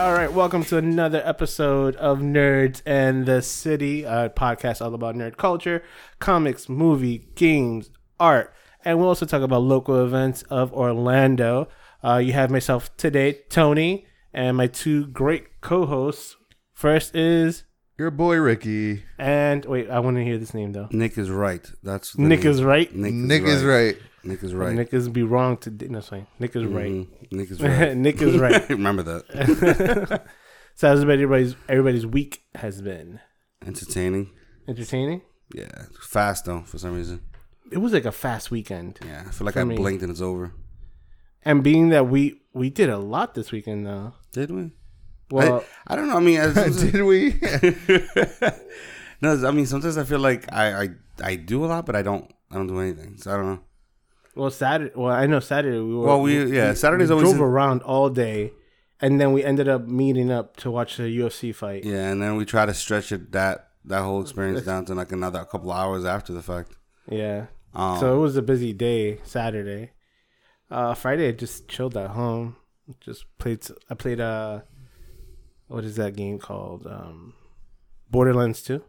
All right, welcome to another episode of Nerds and the City, a podcast all about nerd culture, comics, movie, games, art, and we'll also talk about local events of Orlando. Uh, you have myself today, Tony, and my two great co-hosts. First is Your boy Ricky. and wait, I want to hear this name though. Nick is right. That's the Nick name. is right. Nick, Nick is right. Nick is right. Nick is be wrong to no, sorry. Nick is right. Mhm. Nick is right. Nick is right. Remember that. so how's everybody's everybody's week has been Entertaining. entertaining. Yeah. Fast though for some reason. It was like a fast weekend. Yeah. I feel like I me. blinked and it's over. And being that we we did a lot this weekend though. Did we? Well, I, I don't know. I mean, as, Did we? no. I mean, sometimes I feel like I, I I do a lot, but I don't. I don't do anything. So I don't know. Well Saturday. Well, I know Saturday we were. Well, we- yeah, Saturday's always drove around all day, and then we ended up meeting up to watch the UFC fight. Yeah, and then we try to stretch it that that whole experience down to like another couple hours after the fact. Yeah. Um, So it was a busy day Saturday. Uh, Friday I just chilled at home. Just played. I played uh, what is that game called? Um, Borderlands Two.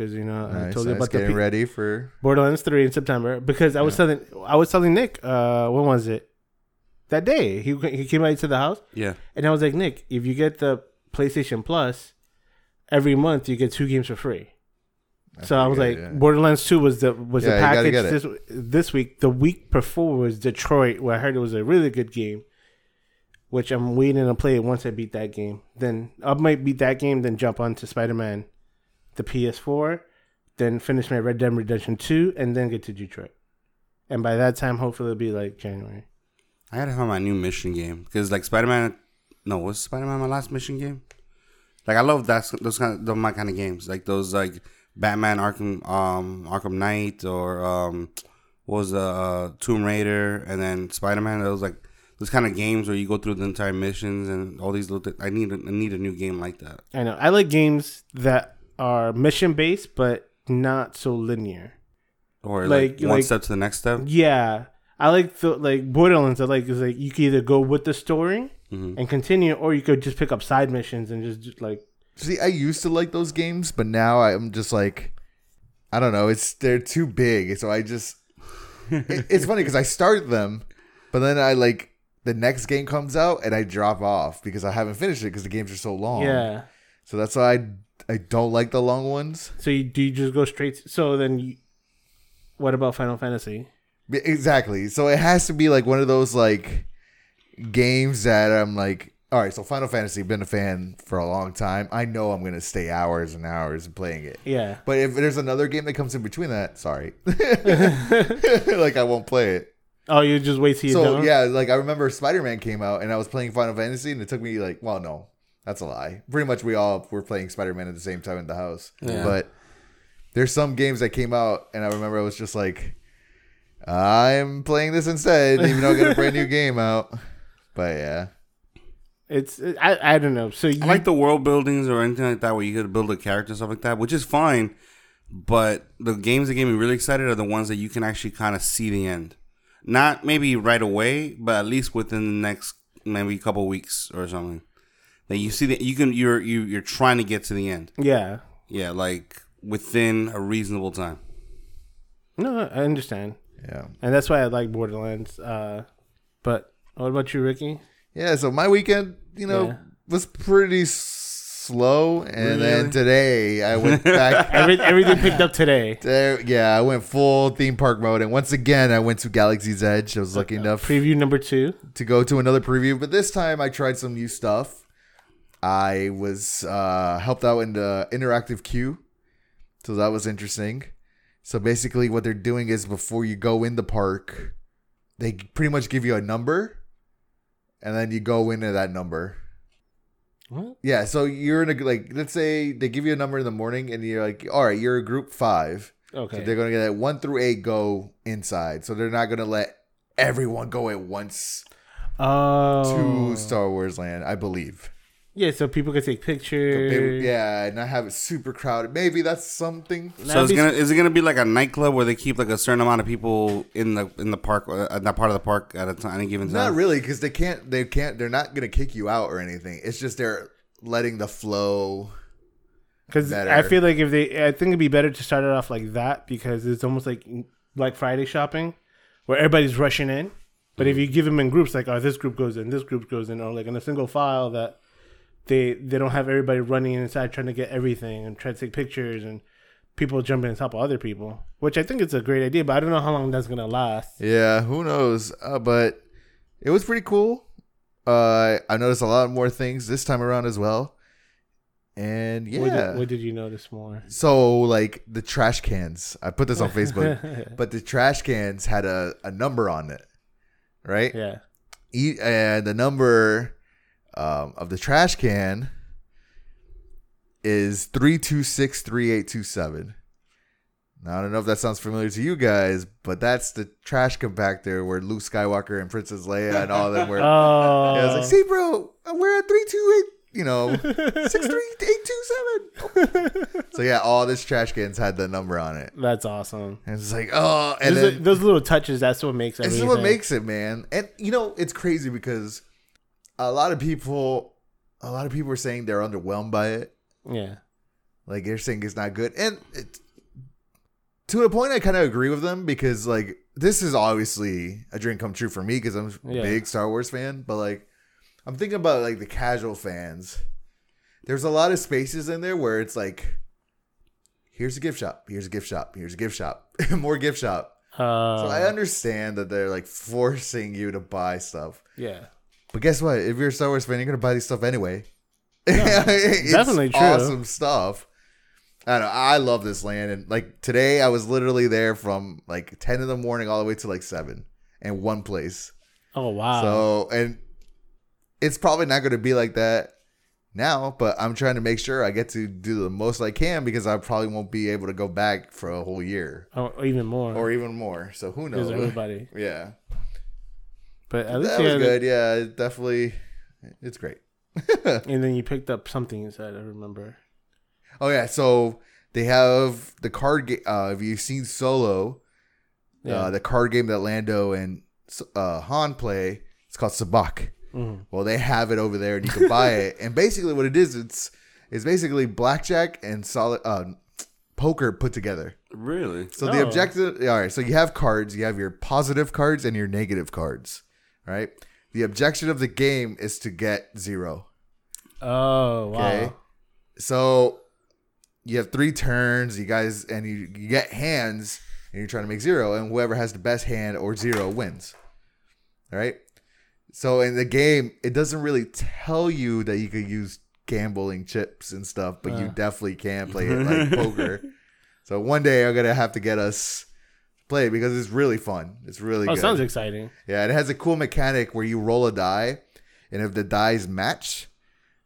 Because you know I nice. told you nice. about the Getting P- ready for. Borderlands Three in September. Because I was telling I was telling Nick. Uh, when was it? That day he he came out to the house yeah. and I was like Nick, if you get the PlayStation Plus, every month you get two games for free. So I was like, good, yeah. Borderlands Two was the was Yeah, the package this this week. The week before was Detroit, where I heard it was a really good game, which I'm waiting to play once I beat that game. Then I might beat that game, then jump onto Spider Man, the PS4, then finish my Red Dead Redemption Two, and then get to Detroit. And by that time, hopefully, it'll be like January. I gotta find my new mission game because like Spider Man. No, was Spider Man my last mission game? Like I love that those kind of those my kind of games. Like those like Batman Arkham um Arkham Knight or um what was uh, Tomb Raider and then Spider Man. Those like those kind of games where you go through the entire missions and all these little. Th- I need a, I need a new game like that. I know. I like games that are mission based, but not so linear. Or like, Like- one like- step to the next step. Yeah, I like the like Borderlands. I like is like you can either go with the story Mhm. and continue, or you could just pick up side missions and just, just like See, I used to like those games, but now I'm just like, I don't know. It's they're too big, so I just. it- it's funny because I start them, but then I like the next game comes out and I drop off because I haven't finished it because the games are so long. yeah. So that's why I I don't like the long ones. So you do you just go straight? To, so then, you, what about Final Fantasy? Exactly. So it has to be like one of those like games that I'm like, all right. So Final Fantasy, been a fan for a long time. I know I'm gonna stay hours and hours playing it. Yeah, But if there's another game that comes in between that, sorry, like I won't play it. Oh, you just wait till you're So done. yeah, like I remember Spider Man came out and I was playing Final Fantasy and it took me like, well, no, that's a lie. Pretty much we all were playing Spider Man at the same time in the house. Yeah. But there's some games that came out and I remember I was just like, I'm playing this instead, even though I got a brand new game out. But yeah, It's I I don't know. So you I like the world buildings or anything like that where you could build a character and stuff like that, which is fine. But the games that get me really excited are the ones that you can actually kind of see the end. Not maybe right away, but at least within the next maybe couple weeks or something. That you see that you can you're you you're trying to get to the end. yeah. Yeah, like within a reasonable time. No, I understand, yeah, and that's why I like Borderlands. Uh, but what about you, Ricky? yeah. So my weekend, you know, Yeah. was pretty slow, and then today I went back. Every, everything picked up today. There, yeah, I went full theme park mode, and once again, I went to Galaxy's Edge. I was lucky enough Preview number two. to go to another preview, but this time I tried some new stuff. I was uh, helped out in the interactive queue, so that was interesting. So basically, what they're doing is before you go in the park, they pretty much give you a number, and then you go into that number. What? Yeah, so you're in a like, let's say they give you a number in the morning, and you're like, all right, you're a group five. Okay. So they're gonna get that one through eight go inside. So they're not gonna let everyone go at once oh. to Star Wars Land, I believe. Yeah, so people can take pictures. Maybe- yeah, and not have it super crowded. Maybe that's something. So it's gonna is it gonna be like a nightclub where they keep like a certain amount of people in the in the park uh, at that part of the park at a time, any given time? Not really, because they can't. They can't. They're not gonna kick you out or anything. It's just they're letting the flow. Because. I feel like if they, I think it'd be better to start it off like that because it's almost like Black Friday shopping, where everybody's rushing in. But if you give them in groups, like oh, this group goes in, this group goes in, or like in a single file, that they they don't have everybody running inside trying to get everything and try to take pictures and people jumping on top of other people, which I think it's a great idea. But I don't know how long that's gonna last. Yeah, who knows? Uh, but it was pretty cool. Uh, I noticed a lot more things this time around as well. And yeah, What, did, what did you notice more? so like the trash cans. I put this on Facebook, but the trash cans had a, a number on it, right? yeah. E- and the number um, of the trash can is three two six three eight two seven. Now I don't know if that sounds familiar to you guys, but that's the trash compactor where Luke Skywalker and Princess Leia and all of them were. Oh, Yeah, I was like, "See, bro, we're at three two eight, you know, six three eight two seven. So yeah, all this trash cans had the number on it, that's awesome. and it's like, oh, and Those, then those little touches, that's what makes this everything. is what makes it, man. And you know, it's crazy because a lot of people, a lot of people are saying they're underwhelmed by it. Yeah. Like they're saying it's not good, and it, to a point, I kind of agree with them because like this is obviously a dream come true for me because I'm a Yeah. big Star Wars fan. But like, I'm thinking about like the casual fans. There's a lot of spaces in there where it's like, here's a gift shop, here's a gift shop, here's a gift shop, more gift shop. Uh, So I understand that they're like forcing you to buy stuff. yeah. But guess what? If you're a Star Wars fan, you're gonna buy these stuff anyway. it's definitely true. Awesome stuff. I don't know. I love this land, and like today, I was literally there from like ten in the morning all the way to like seven, in one place. Oh wow. So, and it's probably not going to be like that now, but I'm trying to make sure I get to do the most I can because I probably won't be able to go back for a whole year oh, even more. or even more. So who because knows? everybody. Yeah, But at least that was had good. Yeah, it definitely, it's great. And then you picked up something inside. I remember. Oh yeah, so they have the card game. Uh, if you've seen Solo, Yeah. uh, the card game that Lando and uh, Han play, it's called Sabacc. Mhm. Well, they have it over there, and you can buy it. And basically, what it is, it's it's basically blackjack and solid uh, poker put together. Really? So the Oh. objective, all right. So you have cards. You have your positive cards and your negative cards. Right. The objective of the game is to get zero. Oh wow. Okay. So you have three turns, you guys, and you, you get hands, and you're trying to make zero, and whoever has the best hand or zero wins. All right. So in the game, it doesn't really tell you that you could use gambling chips and stuff, but you Uh. definitely can play it like poker. So one day I'm gonna have to get us play it because it's really fun. It's really Oh, good. sounds exciting. Yeah, it has a cool mechanic where you roll a die, and if the dies match,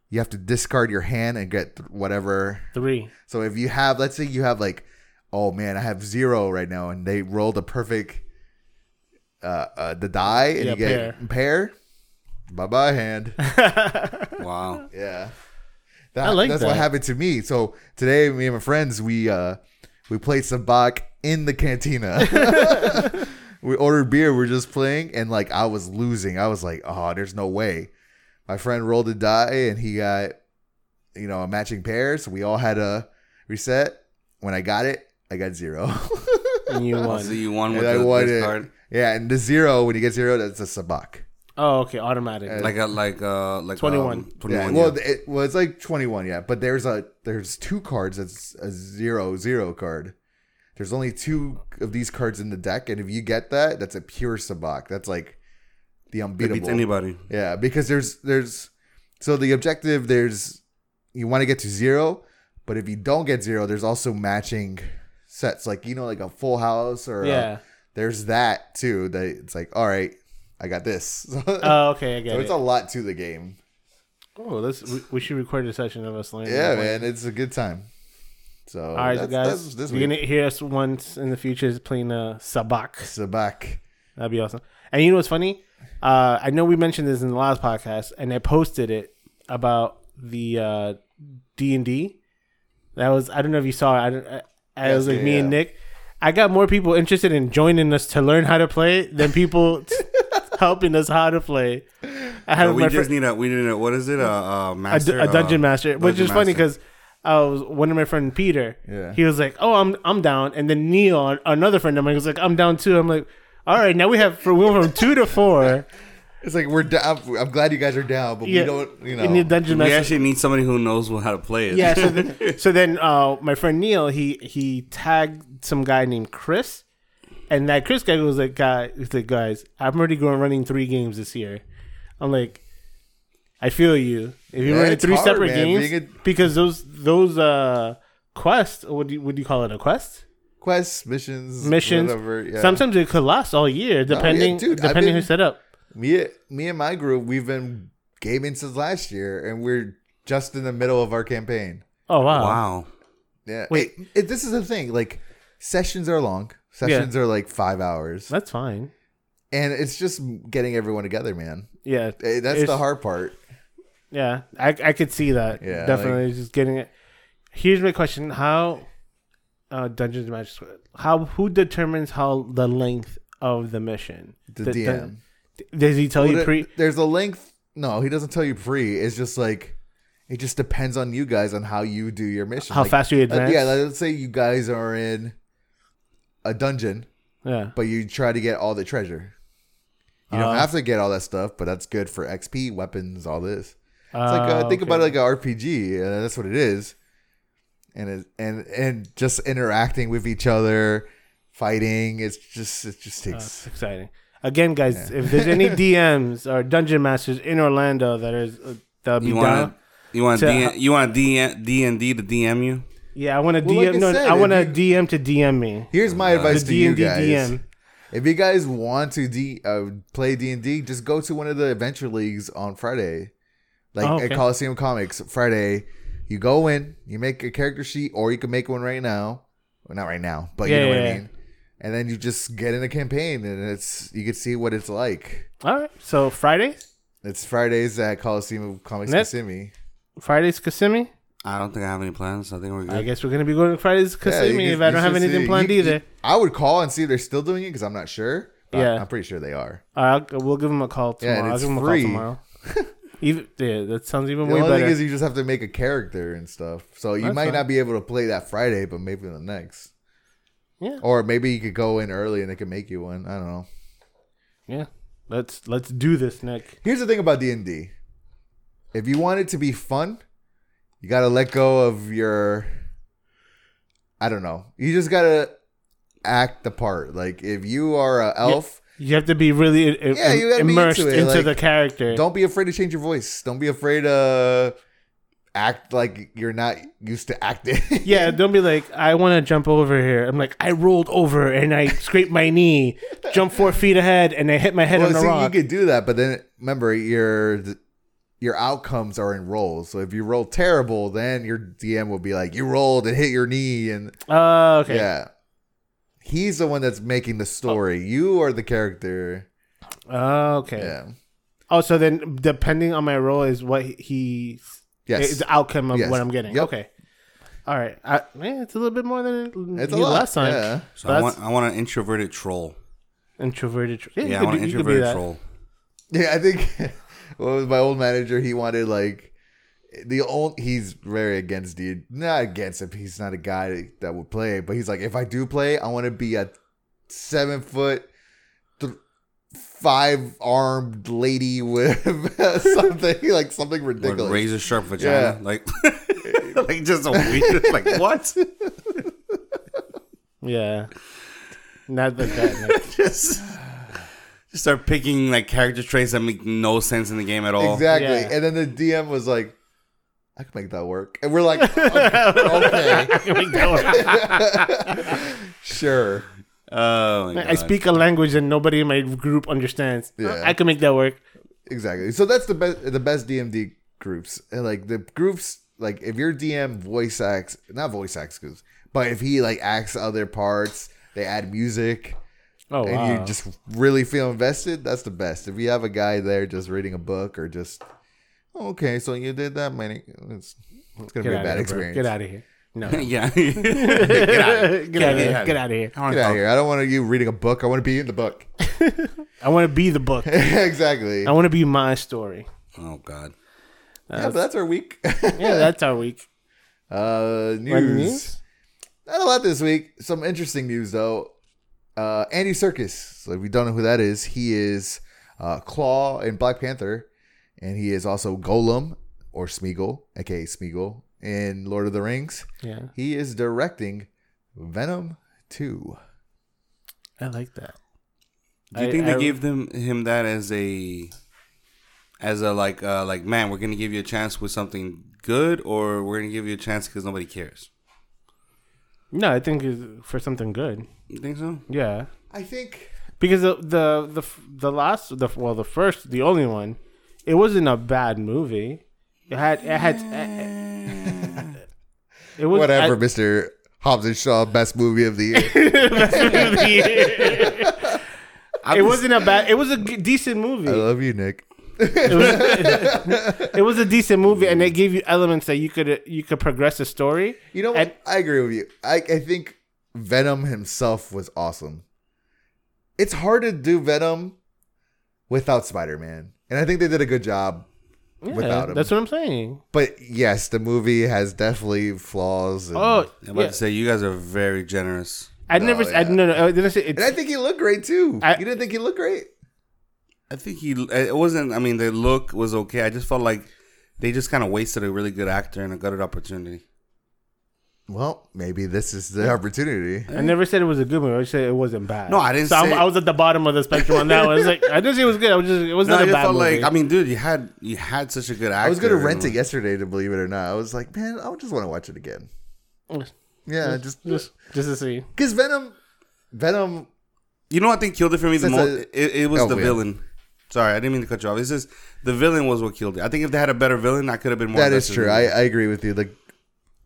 you have to discard your hand and get th- whatever. Three. So if you have, let's say you have like, oh man, I have zero right now, and they rolled a perfect, uh, uh the die, and Yeah, you get pair. Bye bye hand. Wow. Yeah, that, I like that's that. what happened to me. So today, me and my friends, we uh we played sabacc in the cantina. we ordered beer. We are just playing, and like I was losing. I was like, oh, there's no way. My friend rolled a die, and he got you know a matching pair. So we all had a reset. When I got it, I got zero. And you So won. you won with and I the, won it. card? Yeah, and the zero when you get zero, that's a sabacc. Oh, okay. Automatic. And- Like a like uh like 21. Um, Yeah, 21. well, yeah. it, well, it's like twenty one, yeah. But there's a there's two cards. That's a zero zero card. There's only two of these cards in the deck, and if you get that, that's a pure sabacc. That's like the It unbeatable. beats anybody. Yeah, because there's there's so the objective there's you want to get to zero, but if you don't get zero, there's also matching sets like you know like a full house or a- yeah. there's that too. That it's like all right, I got this. Oh, okay. I get so it. it's a lot to the game. oh, let's. We, we should record a session of us learning. Yeah, that one. man, it's a good time. So All right, that's, guys. that's this you're week. gonna hear us once in the future is playing uh, Sabacc. Sabacc. That'd be awesome. And you know what's funny? Uh, I know we mentioned this in the last podcast, and I posted it about the uh D and D. That was I don't know if you saw it. I don't. I, I Yes, was like yeah, me and. Nick. I got more people interested in joining us to learn how to play than people helping us how to play. I had But we just need a we need a what is it a, a a, master a dungeon uh, master, which is funny because I was one of my friend Peter. Yeah. He was like, "Oh, I'm I'm down," and then Neil, another friend of mine, was like, "I'm down too." I'm like, "All right, now we have from we went from two to four. It's like we're down. I'm glad you guys are down, but Yeah, we don't. You know, the dungeon we actually need somebody who knows how to play it. yeah. So then, so then, uh, my friend Neil, he he tagged some guy named Chris, and that Chris guy was like, "Guy, he's like, guys, I'm already going running three games this year." I'm like, I feel you. If you Yeah, run three hard, separate man, games, a- because those those uh quests, what do you, what do you call it? A quest? quests, missions, Missions. Whatever. Yeah. Sometimes it could last all year, depending dude, I've depending been- who's set up. me, me and my group, we've been gaming since last year, and we're just in the middle of our campaign. Oh wow! Wow. Yeah. Wait. It- it- this is the thing. Like sessions are long. Sessions are like five hours, That's fine. and it's just getting everyone together, man. Yeah, Eh, That's It's- the hard part. Yeah, I I could see that. Yeah, definitely just getting it. Here's my question: How uh, Dungeons and Magic? How who determines how the length of the mission? The DM. Does he tell Well, you there- pre? There's a length. No, he doesn't tell you pre. It's just like it just depends on you guys on how you do your mission. How Like, fast you uh, advance? yeah, let's say you guys are in a dungeon, yeah. but you try to get all the treasure. You don't Uh, have to get all that stuff, but that's good for XP, weapons, all this. It's Uh, like uh, think about it like an RPG. Uh, that's what it is, and it, and and just interacting with each other, fighting. It's just it just Uh, takes. it's exciting. Again, guys, if there's any DMs or dungeon masters in Orlando that is uh, that'll be You down. want you want to- D, you want D D and D to DM you? Yeah, I want to Well, DM. like I no, said, I want a DM to DM me. Here's my Uh, advice to D you and D guys. DM. If you guys want to D, uh, play D and D, just go to one of the adventure leagues on Friday, like Oh, at. Coliseum Comics. Friday, you go in, you make a character sheet, or you can make one right now. Well, not right now, but Yeah, you know what yeah, I mean. And then you just get in a campaign, and it's you can see what it's like. All right, so Friday, It's Fridays at Coliseum Comics Net- Kissimmee. Fridays Kissimmee. I don't think I have any plans. I think we're I guess we're gonna be going to Fridays Yeah, Kissimmee you if I don't have anything see- planned you- either. you- I would call and see if they're still doing it because I'm not sure. but Yeah. I'm pretty sure they are. All right, I'll, we'll give them a call Yeah, tomorrow. and I'll it's give him a free. call tomorrow. even, yeah, that sounds even The way only better. thing is you just have to make a character and stuff. So you That's might fine. not be able to play that Friday, but maybe the next. yeah, Or maybe you could go in early and they could make you one. I don't know. yeah. Let's let's do this, Nick. Here's the thing about D and D. If you want it to be fun, you gotta let go of your. I don't know. You just gotta act the part. Like if you are a elf, You have to be really i- Yeah, you gotta immersed into into, like, the character. don't be afraid to change your voice. Don't be afraid to act like you're not used to acting. yeah, don't be like, I want to jump over here. I'm like, I rolled over and I scraped my knee, jumped four feet ahead, and I hit my head well, on the see, rock. you could do that, but then remember your your outcomes are in rolls. So if you roll terrible, then your DM will be like, "You rolled and hit your knee," and Oh, okay. yeah, he's the one that's making the story. Oh. You are the character. Oh, okay. Yeah. Oh, so then depending on my role is what he, Yes. the outcome of Yes. what I'm getting. Yep. Okay. All right. I, man, it's a little bit more than It's a lot. last time. Yeah. So I want I want an introverted troll. Introverted. tr- Yeah, Yeah, I want an do- you could be introverted troll. Yeah, I think what was my old manager? He wanted like the old. He's very against the not against him. He's not a guy that would play, but he's like, if I do play, I want to be a seven foot, five armed lady with something like something With ridiculous. razor sharp vagina. Yeah. Like like just a weird like what? Yeah. Not like that. Just just start picking like character traits that make no sense in the game at all. Exactly. Yeah. And then the DM was like, I can make that work. And we're like, okay, sure. Oh my god. I speak a language that nobody in my group understands. Yeah. I can make that work. Exactly. So that's the best the best DMD groups. And like the groups like if your DM voice acts not voice acts 'cause- but if he like acts other parts, they add music Oh, and wow. you just really feel invested, that's the best. If you have a guy there just reading a book or just okay, so you did that many. It's, it's gonna Get be a bad of here, bro. experience. Get out of here. No. yeah. Get out of here. Get out of here. Get out of here. I Get out here. I don't want you reading a book. I want to be in the book. I want to be the book. exactly. I want to be my story. Oh God. yeah, but that's our week. Yeah, that's our week. uh, What news. news? Not a lot this week. Some interesting news though. Uh, Andy Serkis. So if you don't know who that is, he is uh, Klaue in Black Panther, and he is also Gollum or Smeagol, aka Smeagol in Lord of the Rings. Yeah, He is directing Venom Two. I like that. Do you I- think they I- gave them him that as a as a like uh like man, we're gonna give you a chance with something good, or we're gonna give you a chance because nobody cares? No, I think it's for something good. You think so? Yeah, I think. because the the the the last the well the first the only one, it wasn't a bad movie. It had it had it was Whatever, I- Mister Hobbs and Shaw, best movie of the year. it wasn't a bad. It was a g- decent movie. I love you, Nick. It was, it was a decent movie, and they gave you elements that you could you could progress the story. You know what? And- I agree with you. I, I think Venom himself was awesome. It's hard to do Venom without Spider Man. And I think they did a good job. Yeah, Without him. that's what I'm saying. But yes, the movie has definitely flaws. And, Oh, I'm about yeah. to say you guys are very generous. I never. Oh, I, no, no. Uh, I didn't say it's. and I think he looked great too. I- you didn't think he looked great? I think he. Uh, it wasn't. I mean, the look was okay. I just felt like they just kind of wasted a really good actor and a good opportunity. Well, maybe this is the opportunity. I never said it was a good movie. I just said it wasn't bad. No, I didn't So I'm- say- I was at the bottom of the spectrum on that one. I was like, I didn't say it was good. I was just. It was No, not I a bad felt movie. like. I mean, dude, you had you had such a good actor. I was gonna rent and- it yesterday to believe it or not. I was like, man, I just want to watch it again. Yeah, just just just to see. because Venom, Venom. You know, what I think killed it for me the most. It, it was Oh, the yeah. villain. Sorry, I didn't mean to cut you off. This is the villain was what killed it. I think if they had a better villain, I could have been more. That is true. I. I agree with you. Like,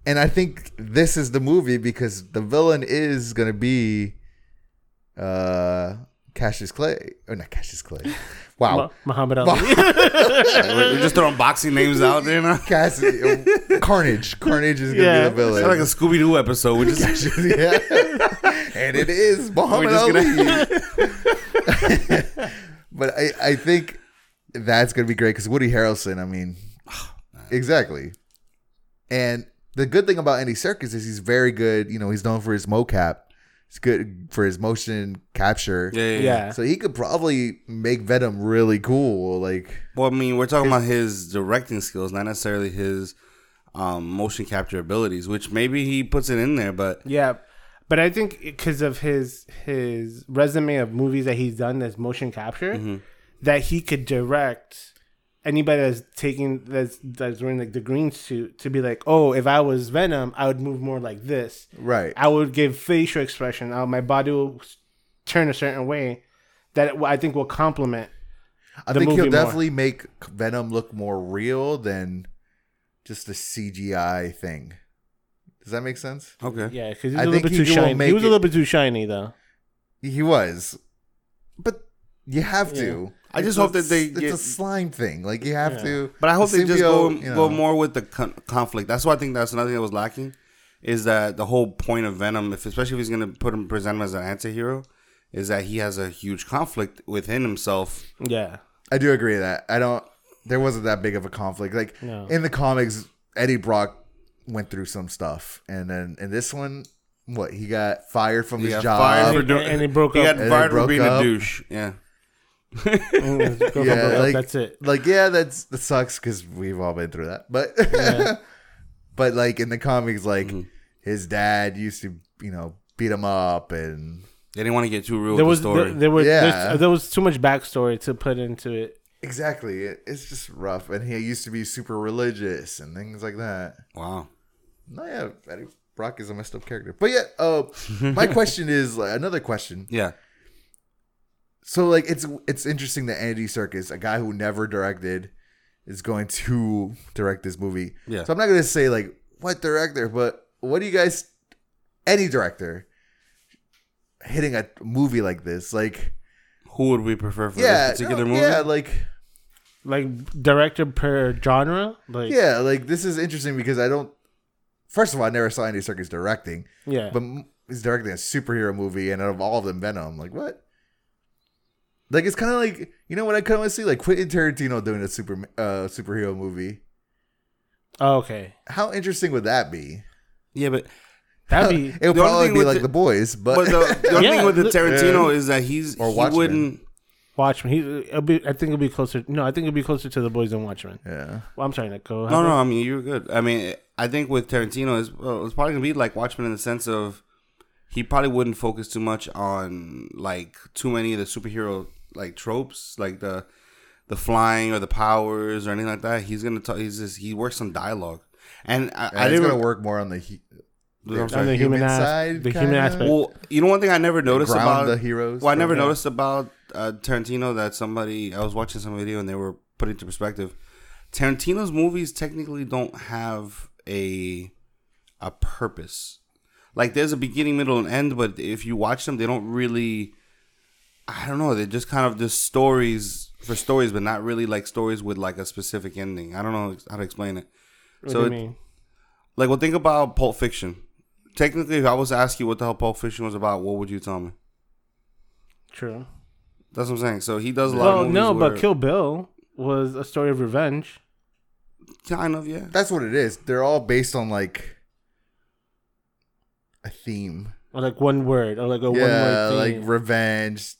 and I think this is the movie because the villain is gonna be, uh, Cassius Clay or not Cassius Clay. Wow, Mu- Muhammad Ali. we're, we're just throwing boxing names out there now. Cassius uh, Carnage. Carnage is gonna Yeah. be the villain. It's like a. Scooby Doo episode. We just yeah, and it is Muhammad just Ali. But I, I think that's gonna be great because Woody Harrelson. I mean, exactly. And the good thing about Andy Serkis is he's very good. You know, he's known for his mocap. He's good for his motion capture. yeah, yeah, yeah. yeah. So he could probably make Venom really cool. Like, Well, I mean, we're talking about his directing skills, not necessarily his um, motion capture abilities. Which maybe he puts it in there, but Yeah, but I think because of his his resume of movies that he's done as motion capture, Mm-hmm. that he could direct anybody that's taking that's that's wearing like the green suit to be like, oh, if I was Venom, I would move more like this. right? I would give facial expression. Uh, my body will turn a certain way that I think will complement. I think he'll more. definitely make Venom look more real than just a CGI thing. Does that make sense? okay. Yeah, because he's I a little bit too he shiny. He make was a little bit too shiny though. He was, but you have to. I just It's hope a- that they It's get- a slime thing. Like you have to. But I hope the they just go symbiote, you go more with the con- conflict. That's why I think that's another thing that was lacking. Is that the whole point of Venom, if especially if he's gonna put him present him as an anti-hero, is that he has a huge conflict within himself. Yeah. I do agree with that. I don't. There wasn't that big of a conflict. Like No. in the comics, Eddie Brock went through some stuff, and then in this one, what he got fired from He his job. fired for And- and he broke he up. got And fired for being up. a douche. Yeah. Yeah, like that's it. Like yeah, that's that sucks because we've all been through that. But but like in the comics, like Mm-hmm. his dad used to, you know, beat him up, and They didn't want to get too real There with was the story. there, there was Yeah. there was too much backstory to put into it. exactly, it, it's just rough. And he used to be super religious and things like that. wow. No, yeah, Eddie Brock is a messed up character. But yeah, uh, my question is like, another question. Yeah. So like, it's it's interesting that Andy Serkis, a guy who never directed, is going to direct this movie. Yeah. So I'm not gonna say like what director, but what do you guys, any director, hitting a movie like this, like Who would we prefer for yeah, this particular no, movie? yeah, like Like director per genre. Like Yeah, like this is interesting because I don't. First of all, I never saw Andy Serkis directing, yeah. but he's directing a superhero movie, and out of all of them, Venom. Like what? Like it's kind of like you know what I kind of see like Quentin Tarantino doing a super uh, superhero movie. oh, okay. How interesting would that be? Yeah, but That'd be It would probably be like the- the, boys, but, but the, the only Yeah, thing with the look- Tarantino is that he's Or he Watchmen. wouldn't. Watchmen. He, it'll be. I think it'll be closer. No, I think it'll be closer to the boys than Watchmen. yeah, Well, I'm sorry, Nico. No, no. I mean, you're good. I mean, I think with Tarantino, it's, well, it's probably gonna be like Watchmen in the sense of he probably wouldn't focus too much on like too many of the superhero like tropes, like the the flying or the powers or anything like that. He's gonna talk. He's just he works on dialogue, and I, and I it's didn't. gonna work more on the he- I'm sorry. the human, human side, the human aspect. Well, you know one thing I never noticed ground about the heroes. Well, I never Yeah. noticed about uh, Tarantino that somebody I was watching some video and they were putting into perspective. Tarantino's movies technically don't have a a purpose. Like there's a beginning, middle, and end, but if you watch them, they don't really. I don't know. They're just kind of just stories for stories, but not really like stories with like a specific ending. I don't know how to explain it. What so do it- mean? Like, well, think about Pulp Fiction. Technically, if I was to ask you what the hell Pulp Fiction was about, what would you tell me? True. That's what I'm saying. So he does a lot Well, of movies no, where, but Kill Bill was a story of revenge. kind of, yeah. That's what it is. They're all based on like a theme. Or like one word, or like a one yeah, word like revenge.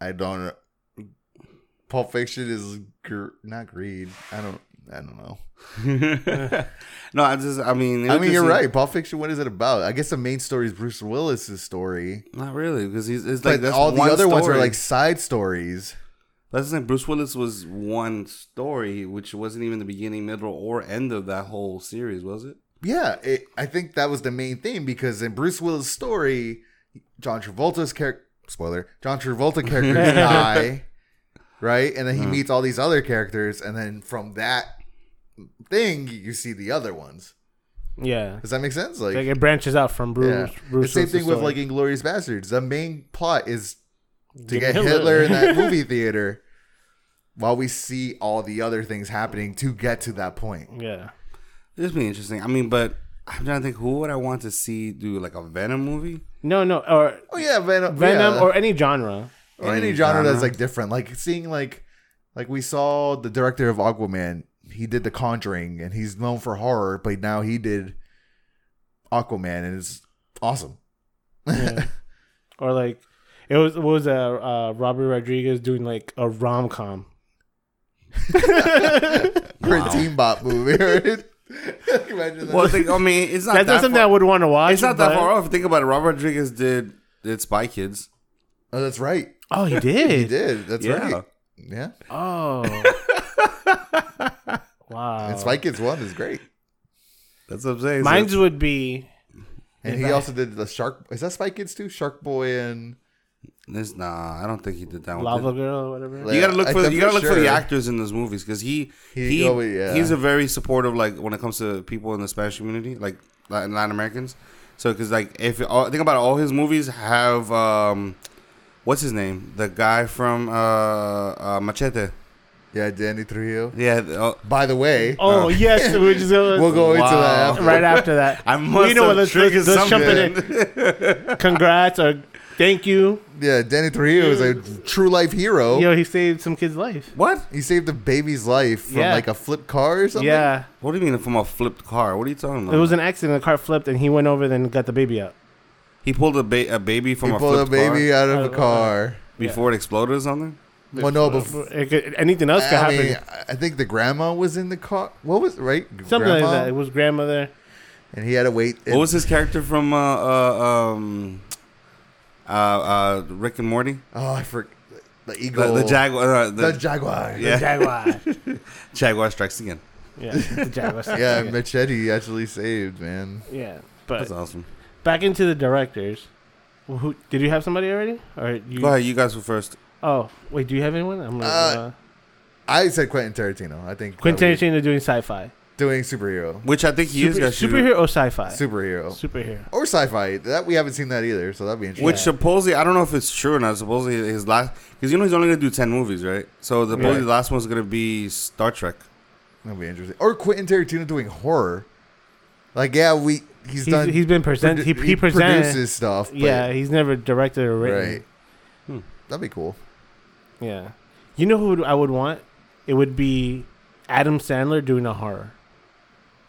I don't know. Pulp Fiction is gr- not greed. I don't. I don't know. no, I just, I mean, I mean, you're right. Pulp Fiction. What is it about? I guess the main story is Bruce Willis's story, Not really, because he's it's like but all the other ones are like side stories. That's the thing. Bruce Willis was one story, which wasn't even the beginning, middle, or end of that whole series, was it? Yeah, it, I think that was the main thing because in Bruce Willis' story, John Travolta's character, spoiler, John Travolta characters die, right? And then he hmm. meets all these other characters, and then from that thing, you see the other ones. yeah. Does that make sense? Like, Like it branches out from Bruce. yeah. Bruce the same Willis' thing with story. like Inglourious Basterds. The main plot is to Get get Hitler. Hitler in that movie theater, while we see all the other things happening to get to that point. yeah. This would be interesting. I mean, but I'm trying to think who would I want to see do like a Venom movie? No, no, or Oh yeah, Venom, Venom yeah. or any genre. or any Any genre that's like different. Like seeing like like we saw the director of Aquaman. He did The Conjuring, and he's known for horror, but now he did Aquaman, and it's awesome. Yeah. or like it was what was uh, uh Robert Rodriguez doing like a rom com. For a Teen Bop movie, right? Imagine that. Well, I, think, I mean, it's not That's that not something far, I would want to watch. It's not that but- far off. Think about it. Robert Rodriguez did did Spy Kids. oh, that's right. Oh, he did. He did. That's Yeah. right. Yeah. Oh. Wow. And Spy Kids One is great. That's what I'm saying. Mine's would be And he also did the Shark. Is that Spy Kids too? Shark Boy and This, nah, I don't think he did that one. Lava Girl or whatever. You gotta look for the, you gotta for look for the actors in those movies because he He- he, oh, yeah. he's a very supportive like when it comes to people in the Spanish community like Latin, Latin Americans. So because like if all, think about it, all his movies have um what's his name the guy from uh, uh Machete yeah, Danny Trujillo. yeah the- oh, By the way, Oh, oh. yes, we're just gonna, we'll go into Wow. that. After. right after that. I must You know have what, let's- let's- let's jump something. in Congrats or thank you. Yeah, Danny Trujillo is a true life hero. Yo, he saved some kid's life. what? He saved a baby's life from Yeah. like a flipped car or something. Yeah, What do you mean from a flipped car? What are you talking about? it was an accident. The car flipped, and he went over then got the baby out. he pulled a, ba- a baby from a flip car. he a pulled a flipped baby car out of a car. before it exploded or something. Well, no, but It anything else could I happen. mean, I think the grandma was in the car. What was right? Something grandma? like that. It was grandmother. and he had to wait. What was his character from uh, uh um uh uh Rick and Morty? Oh, I forgot. The The, eagle. the jaguar. Uh, The the, jaguar. Yeah. The Jaguar. jaguar strikes again. yeah, the Jaguar. Yeah, Machete actually saved, man. yeah. But That's awesome. back into the directors. Who did you have somebody already? Or you? Go ahead, you guys were first. Oh, wait. Do you have anyone? I'm like, Uh, uh, I said Quentin Tarantino. I think Quentin that Tarantino doing sci-fi. doing superhero, Which I think he is Super, gonna shoot. superhero or sci-fi? superhero, superhero. or sci-fi. That we haven't seen that either, so that'd be interesting. Which supposedly I don't know if it's true or not. Supposedly his last because you know he's only gonna do ten movies, right? So the Right. the last one's gonna be Star Trek. That'd be interesting. Or Quentin Tarantino doing horror. Like, yeah, we he's, He's, done. he's been present. produ- he, he presented. produces stuff. But, yeah, he's never directed or written. right. Hmm. That'd be cool. Yeah. You know who I would want? It would be Adam Sandler doing a horror.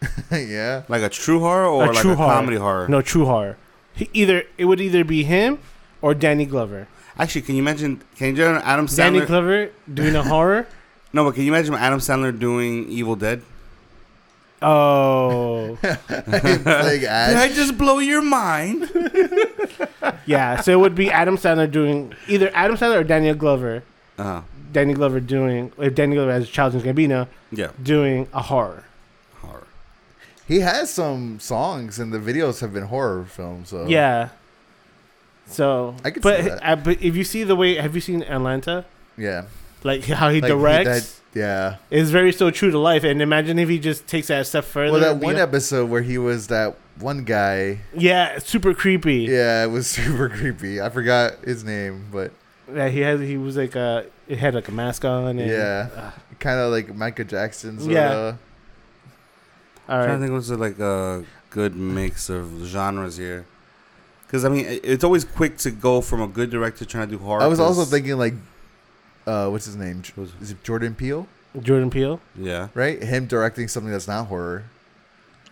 yeah. Like a true horror or A like true a horror. comedy horror? No, true horror. He either it would either be him or Danny Glover. Actually, can you imagine? Can you imagine Adam Sandler? Danny Glover doing a horror. no, but can you imagine Adam Sandler doing Evil Dead? Oh, Playing Did I Ash. just blow your mind? yeah. So it would be Adam Sandler doing either Adam Sandler or Daniel Glover. Uh, Danny Glover doing if Danny Glover has Childish Gambino yeah, doing a horror. horror. He has some songs, and the videos have been horror films. So Yeah. So, I could but see that. uh, but if you see the way, have you seen Atlanta? yeah. Like how he Like, directs that- yeah. is very so true to life. And imagine if he just takes that a step further. Well, that one be- episode where he was that one guy. yeah, super creepy. Yeah, it was super creepy. I forgot his name, but Yeah, he had he was like a it had like a mask on. And, Yeah. uh, kind of like Michael Jackson. Sort Yeah. of. all I'm trying to think what's like a good mix of genres here. Because I mean, it's always quick to go from a good director trying to do horror. I was also thinking like, uh, what's his name? Is it Jordan Peele? Jordan Peele, yeah. Right, him directing something that's not horror.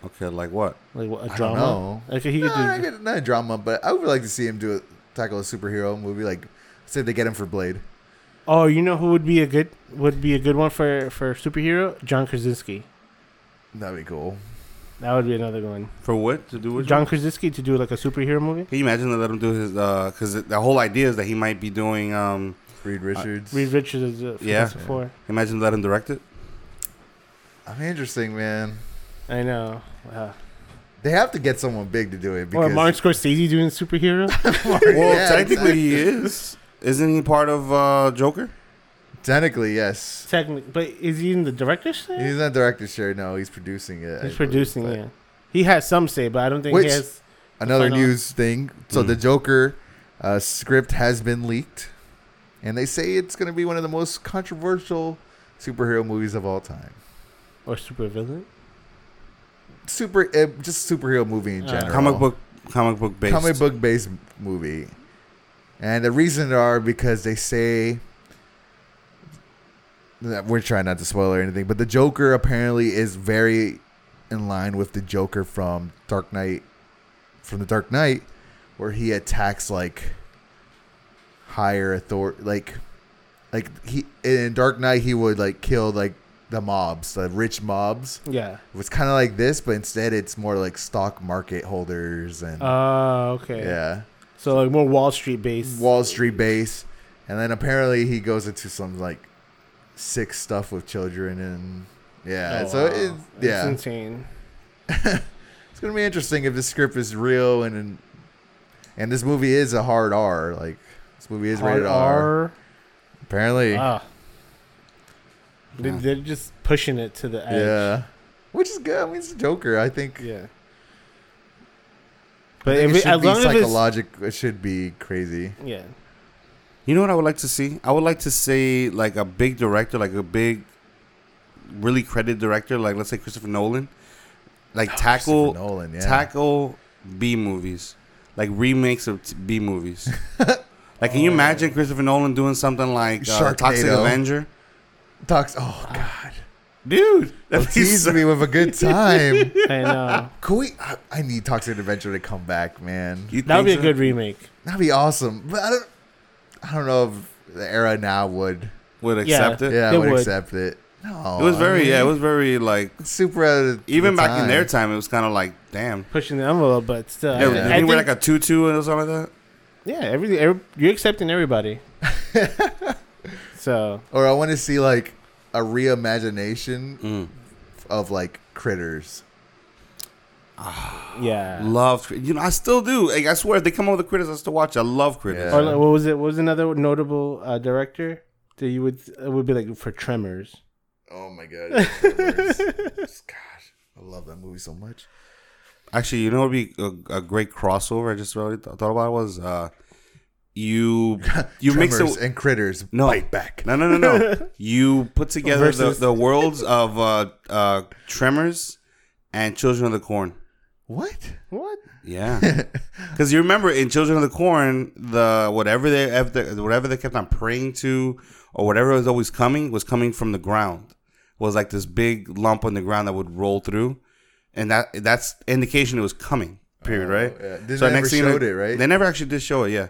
Okay, like what? like what, a I don't drama. know. Like he No, could not, do. get- not a drama, but I would like to see him do it, tackle a superhero movie. Like, say they get him for Blade. Oh, you know who would be a good would be a good one for for superhero? John Krasinski. That'd be cool. That would be another one. For what to do with John Krasinski to do like a superhero movie. Can you imagine to let him do his? Because the whole idea is that he might be doing. um Reed Richards. Reed Richards is uh, Yeah. Fantastic Four. Imagine let him direct it. I'm interesting, man. I know. Wow. They have to get someone big to do it Or because Martin Scorsese doing a superhero? Well, Yeah, technically he is. Isn't he part of uh, Joker? Technically, yes. Technically, but is he in the director's say? He's not director's share. No, he's producing it. I He's believe, producing but- it. He has some say, but I don't think Which- he has. Another Final. news thing. So Mm. the Joker uh, script has been leaked, and they say it's going to be one of the most controversial superhero movies of all time. Or supervillain? Super, uh, just superhero movie in Uh, general. Comic book, comic book based. comic book based movie. And the reason are because they say that we're trying not to spoil or anything, but the Joker apparently is very in line with the Joker from Dark Knight from the Dark Knight where he attacks like higher authority like like he in Dark Knight he would like kill like the mobs, the rich mobs. Yeah. It was kind of like this, but instead it's more like stock market holders and Oh, okay. yeah. So like more Wall Street based. Wall Street base, and then apparently he goes into some like sick stuff with children and yeah. Oh, so wow. it, It's yeah, insane. it's gonna be interesting if the script is real and and, this movie is a hard R. Like this movie is rated R. R. Apparently, Ah. They, Yeah. they're just pushing it to the edge. yeah, which is good. I mean, it's a Joker. I think. Yeah. I But think if it it, should as be long as it's. It should be crazy. yeah, You know what I would like to see? I would like to see like a big director, like a big, really credited director, like let's say Christopher Nolan, like tackle Nolan, yeah. tackle B movies, like remakes of t- B movies. like, can you imagine Christopher Nolan doing something like uh, Toxic Avenger? Talks. Oh God. Dude, Well, that'd be tease so- me with a good time. I know Can we? I, I need Toxic Adventure to come back, man. That would be a good remake. That'd be awesome. But I don't. I don't know if the era now would. Would Yeah. accept it. Yeah, It would, would. accept it. No, It was I very, mean, yeah, it was very like super out of even the back in their time, it was kind of like, damn. Pushing the envelope, but still, Yeah, I, didn't I he wear think- like a tutu or something like that? yeah, everything. Every, you're accepting everybody. so Or I want to see like a reimagination Mm. of like critters. yeah. Love, you know, I still do. Like, I swear, if they come up with the critters, I still watch. I love critters. Yeah. Or like, what was it? What was another notable uh, director that you would it would be like for Tremors? Oh my god! Critters. Gosh, love that movie so much. Actually, you know what would be a, a great crossover? I just really th- thought about was uh, you you mix Tremors it. and critters No. bite back. No, no, no, no. you put together the, Versus- the worlds of uh, uh, Tremors and Children of the Corn. What? What? Yeah, because you remember in Children of the Corn, the whatever they whatever they kept on praying to, or whatever was always coming was coming from the ground. Was like this big lump on the ground that would roll through, and that that's indication it was coming. Period. right. Oh, yeah. They never thing showed they- it, right? They never actually did show it. Yeah,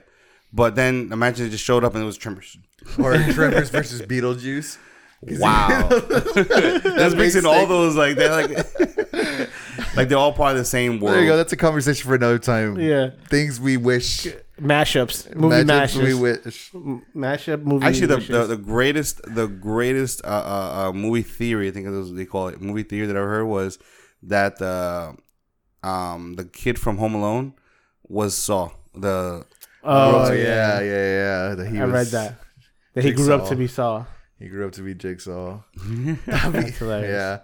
but then imagine it just showed up and it was Tremors. Or Tremors versus Beetlejuice. Wow, that's mixing all those like they're like like they're all part of the same world. There you go. That's a conversation for another time. Yeah. Things we wish. Mashups, movie matchups we mashups, wish. mashup movie. Actually, the, the the greatest the greatest uh, uh, uh, movie theory I think it was they call it movie theory that I heard was that uh, um the kid from Home Alone was Saw the oh, Oh, yeah, yeah, yeah, yeah. That he I was, read that. That he grew up to be Saw. He grew up to be Jigsaw. That's hilarious. Yeah,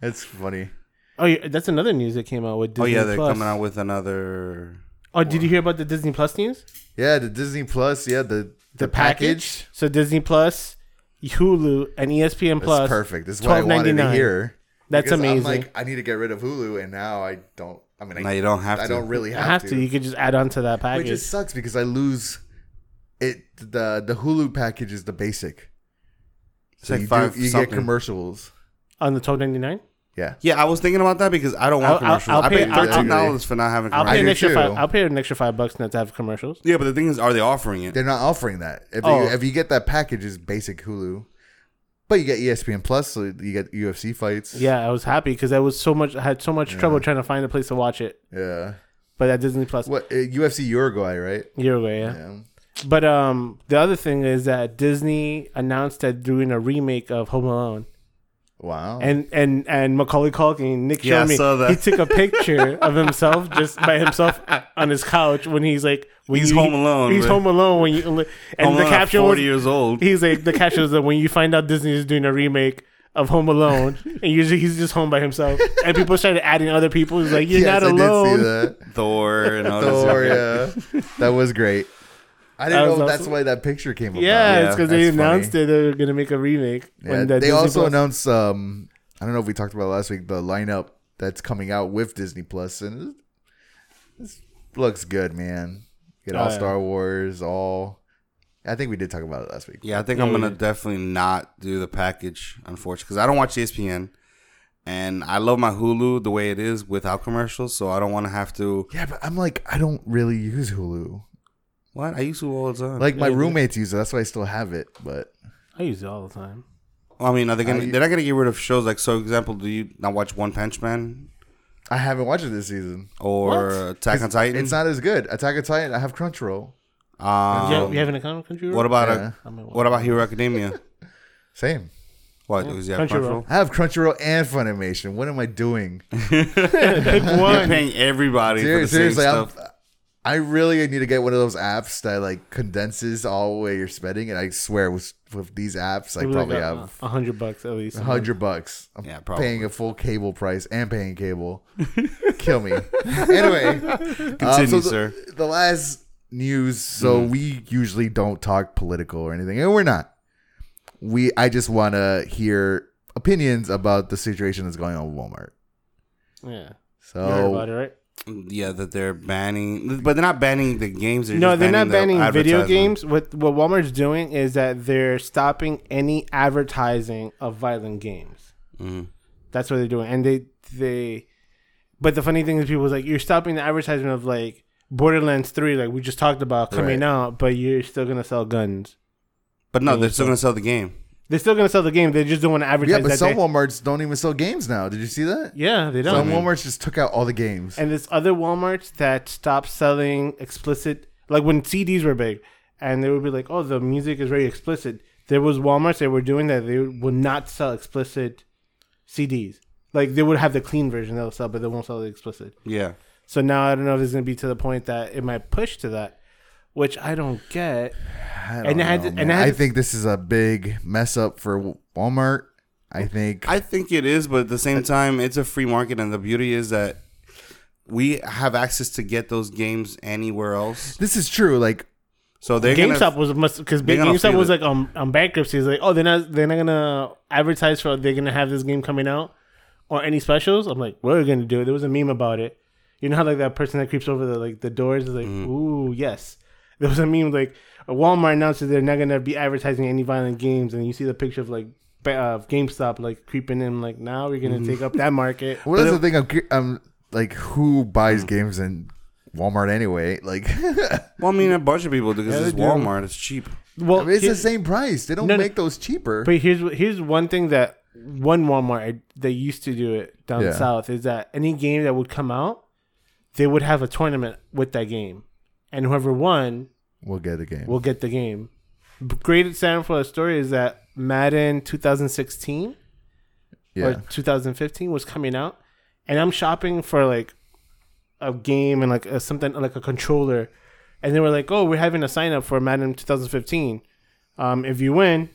it's funny. Oh, yeah, that's another news that came out with Disney oh yeah they're Plus. coming out with another Oh, did you hear about the Disney Plus news? Yeah, the Disney Plus. Yeah, the the, The package. So Disney Plus, Hulu, and ESPN That's Plus. perfect. This is what I wanted to hear. That's Because amazing. I'm like, I need to get rid of Hulu, and now I don't. I mean, no I, you don't have I to don't really have, have to. You could just add on to that But it package. just sucks because I lose it. The the Hulu package is the basic. it's So like you, five do, you something. get commercials. on the twelve ninety nine. Yeah. yeah I was thinking about that because I don't want I'll- I'll- commercials I'll I pay- pay I'll- thirteen dollars for not having commercials. I'll commercials pay an extra five. I'll pay an extra five bucks not to have commercials. yeah but the thing is are they offering it They're not offering that. If, Oh. you, if you get that package, is basic Hulu, but you get ESPN Plus, so you get UFC fights. Yeah, I was happy because I was so much. I had so much trouble trying to find a place to watch it. Yeah. But at Disney Plus, What uh, UFC Uruguay, right? Uruguay, yeah. Yeah. But um, the other thing is that Disney announced that doing a remake of Home Alone, Wow. and and and Macaulay Culkin, Nick Yeah, I showed me, saw that. he took a picture of himself just by himself on his couch when he's like, when He's you- home alone, He's but- home alone when you, and Home the Alone at caption was, 40 years old he's like, the caption was that when you find out Disney is doing a remake. Of Home Alone, and usually he's just home by himself, and people started adding other people. He's like, "You're yes, not I alone." did see that. Thor and all Thor, yeah. That was great. I didn't That was know that's why that picture came up. Yeah, Yeah, it's because they that's funny. announced it they were gonna make a remake. Yeah, when the they Disney also Plus- announced um I don't know if we talked about it last week the lineup that's coming out with Disney Plus and it, this looks good, man. Get Oh, all yeah. Star Wars, all I think we did talk about it last week. Yeah, I think Yeah, I'm gonna definitely not do the package, unfortunately, because I don't watch ESPN, and I love my Hulu the way it is without commercials. So I don't want to have to. Yeah, but I'm like I don't really use Hulu. What I use Hulu all the time. Like my Yeah, roommates use it. That's why I still have it, but I use it all the time. I mean, are they gonna? I- they're not gonna get rid of shows like, so example, do you not watch One Punch Man I haven't watched it this season. or What? Attack on Titan? It's not as good. Attack on Titan, I have Crunchyroll. Um, yeah, you have an account on Crunchyroll? what about Yeah. uh I mean, what about Hero Academia? Same. What was yeah, Crunchyroll. Crunchyroll? I have Crunchyroll and Funimation. What am I doing? Pick You're one. paying everybody for Ser- the same seriously, I'm, stuff. I really need to get one of those apps that like condenses all the way you're spending. And I swear, with with these apps, I Maybe probably like a, have a hundred bucks at least. a hundred bucks. I'm Yeah, probably. paying a full cable price and paying cable. Kill me. Anyway, uh, Continue, so the, sir. the last news. So Mm. we usually don't talk political or anything, and we're not. We I just want to hear opinions about the situation that's going on with Walmart. Yeah. So You heard about it, right? Yeah, that they're banning, but they're not banning the games. They're No, they're not banning banning the video games. What what Walmart's doing is that they're stopping any advertising of violent games. Mhm. That's what they're doing, and they they. But the funny thing is, people was like, you're stopping the advertisement of like Borderlands Three, like we just talked about coming Right. out, but you're still gonna sell guns. But no, they're still gonna sell the game. They're still gonna sell the game. They just don't want to advertise yeah, but that. some they- WalMarts don't even sell games now. Did you see that? yeah, they don't. Some WalMarts just took out all the games. And there's other WalMarts that stopped selling explicit, like when CDs were big, and they would be like, "Oh, the music is very explicit." There was WalMarts that were doing that. They would not sell explicit CDs. Like they would have the clean version they'll sell, but they won't sell the explicit. Yeah, So now I don't know if it's gonna be to the point that it might push to that, which I don't get. I, and don't it had know, to- and man. it had I to- think this is a big mess up for Walmart. I think I think it is, but at the same time, it's a free market, and the beauty is that we have access to get those games anywhere else. this is true. Like So they're GameStop gonna, was must because GameStop was it. like on on bankruptcy. It's like, oh, they're not they're not gonna advertise for they're gonna have this game coming out or any specials. I'm like, what are we gonna do? There was a meme about it. You know how like that person that creeps over the like the doors is like, Mm-hmm. ooh, yes. There was a meme like Walmart announces they're not gonna be advertising any violent games, and you see the picture of like ba- uh, GameStop like creeping in. Like now we're gonna take up that market. Well, that's the thing. I'm, I'm like, who buys games in Walmart anyway? Like, well, I mean, a bunch of people do because Yeah, it's do. Walmart. It's cheap. Well, I mean, it's here- the same price. They don't No, no. make those cheaper. But here's here's one thing that one Walmart I- they used to do it down Yeah. south is that any game that would come out, they would have a tournament with that game, and whoever won we'll get the game. will get the game. Great example for the story is that Madden 2016 yeah, or 2015 was coming out, and I'm shopping for like a game and like a, something like a controller, and they were like, "Oh, we're having a sign up for Madden 2015. Um, if you win,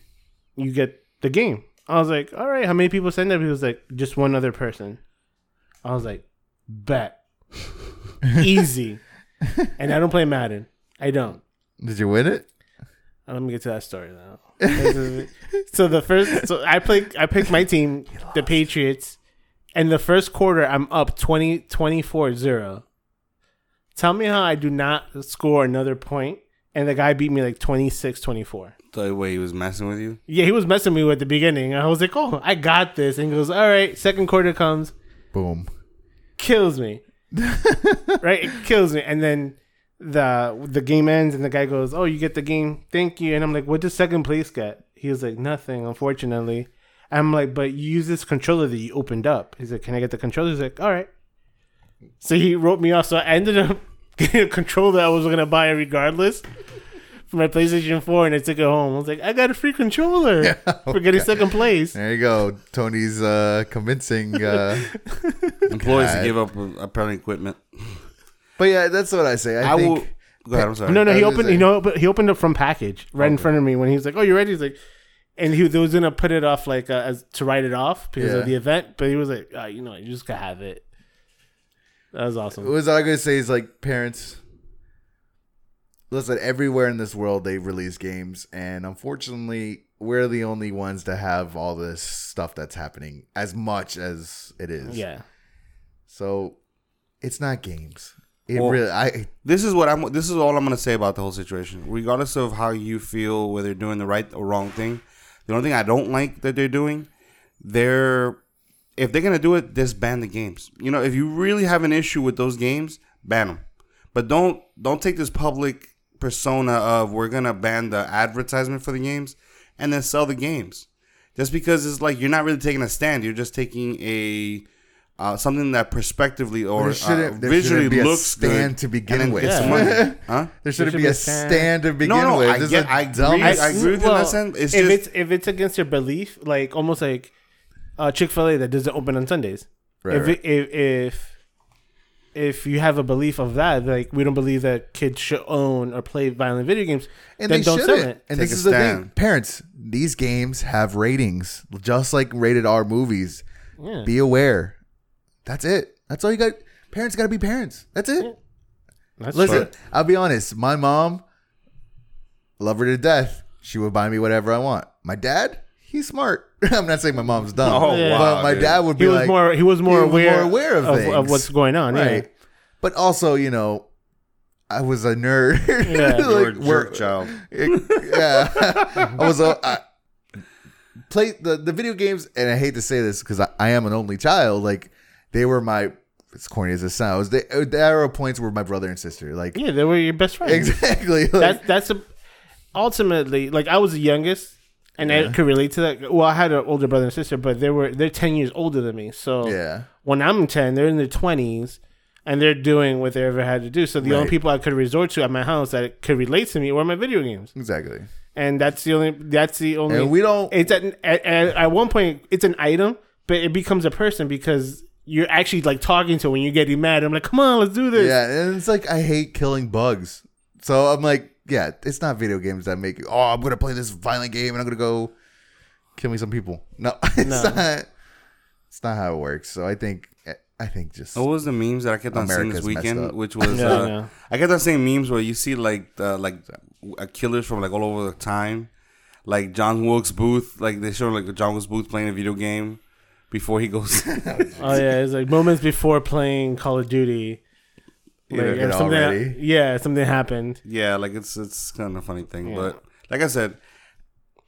you get the game." I was like, "All right, how many people signed up?" He was like, "Just one other person." I was like, "Bet, easy." And I don't play Madden. I don't. Did you win it? Uh, Let me get to that story now. so the first, so I play, I picked my team, the Patriots, and the first quarter I'm up 20, 24-0. Tell me how I do not score another point, and the guy beat me like 26-24. The way he was messing with you. Yeah, he was messing with me at the beginning. I was like, "Oh, I got this," and he goes, "All right." Second quarter comes, Boom. kills me. Right? It kills me. And then the the game ends and the guy goes, Oh, you get the game. Thank you. And I'm like, What does second place get? He was like, Nothing, unfortunately. I'm like, but you use this controller that you opened up. He's like, Can I get the controller? He's like, All right. So he wrote me off. So I ended up getting a controller I was gonna buy regardless for my PlayStation 4 and I took it home. I was like, I got a free controller for getting second place. There you go. Tony's uh, convincing. Uh, Employees God. to give up uh, apparent equipment. but yeah, that's what I say. I, I, think. will. Go ahead. I'm sorry. No, no, I he opened. gonna You know, but he opened up from package right in front of me when he was like, "Oh, you ready?" He's like, and he, was gonna put it off like uh, as to write it off because Yeah. of the event, but he was like, uh, "You know, you just gotta have it." That was awesome. What was I gonna say is like parents. Listen, everywhere in this world they release games, and unfortunately, we're the only ones to have all this stuff that's happening as much as it is. yeah, So, it's not games. It Well- really, I This is what I'm. This is all I'm gonna say about the whole situation. Regardless of how you feel, whether they're doing the right or wrong thing, the only thing I don't like that they're doing, they're if they're gonna do it, just ban the games. You know, if you really have an issue with those games, ban them. But don't don't take this public persona of we're gonna ban the advertisement for the games and then sell the games. Just because it's like you're not really taking a stand, you're just taking a uh, something that prospectively or there uh, shouldn't, there visually shouldn't be a looks stand good to and begin with. Yeah. money. Huh? There shouldn't should be be a a stand. stand to begin No, no, with. I This is get- a I agree. dumb- I agree with you in that sense. It's if just- it's if it's against your belief, like almost like uh, Chick Fil A that doesn't open on Sundays. Right, if, right. It, if if if you have a belief of that, like we don't believe that kids should own or play violent video games, and then they don't sell shouldn't. it. And Take this a is the thing, parents. These games have ratings, just like rated R movies. Yeah. Be aware. That's it. That's all you got. Parents got to be parents. That's it. That's Listen, true. I'll be honest. My mom, love her to death. She would buy me whatever I want. My dad, he's smart. I'm not saying my mom's dumb, Oh, Yeah. but wow, my dude. dad would be he was like, more he was more he was aware more aware of of, things. of what's going on. right. But also, you know, I was a nerd. Yeah. You were a jerk we're- child. yeah, I was. A, I, play the the video games, and I hate to say this because I, I am an only child. Like they were my. As corny as it sounds, they, uh, there are points where my brother and sister, like Yeah, they were your best friends. exactly, like, That's that's a, ultimately like I was the youngest, and I could relate to that. Well, I had an older brother and sister, but they were they're ten years older than me. So yeah, when I'm ten, they're in their twenties, and they're doing what they ever had to do. So the only people I could resort to at my house that could relate to me were my video games, exactly. and that's the only that's the only. And we don't. it's at, at at at one point it's an item, but it becomes a person because you're actually like talking to when you're getting mad. I'm like, come on, let's do this. Yeah, and it's like I hate killing bugs. So I'm like, yeah, it's not video games that make you. Oh, I'm gonna play this violent game and I'm gonna go kill me some people. No, it's No. not. It's not how it works. So I think I think just What was the memes that I kept on seeing this weekend? Which was Yeah, uh, I know. I kept on seeing memes where you see like the, like uh, killers from like all over the time, like John Wilkes Booth. Like they show like John Wilkes Booth playing a video game before he goes. Oh yeah, it's like moments before playing Call of Duty. Like, Yeah, if it something, already. yeah, something happened. yeah, like it's it's kind of a funny thing, Yeah. but like I said.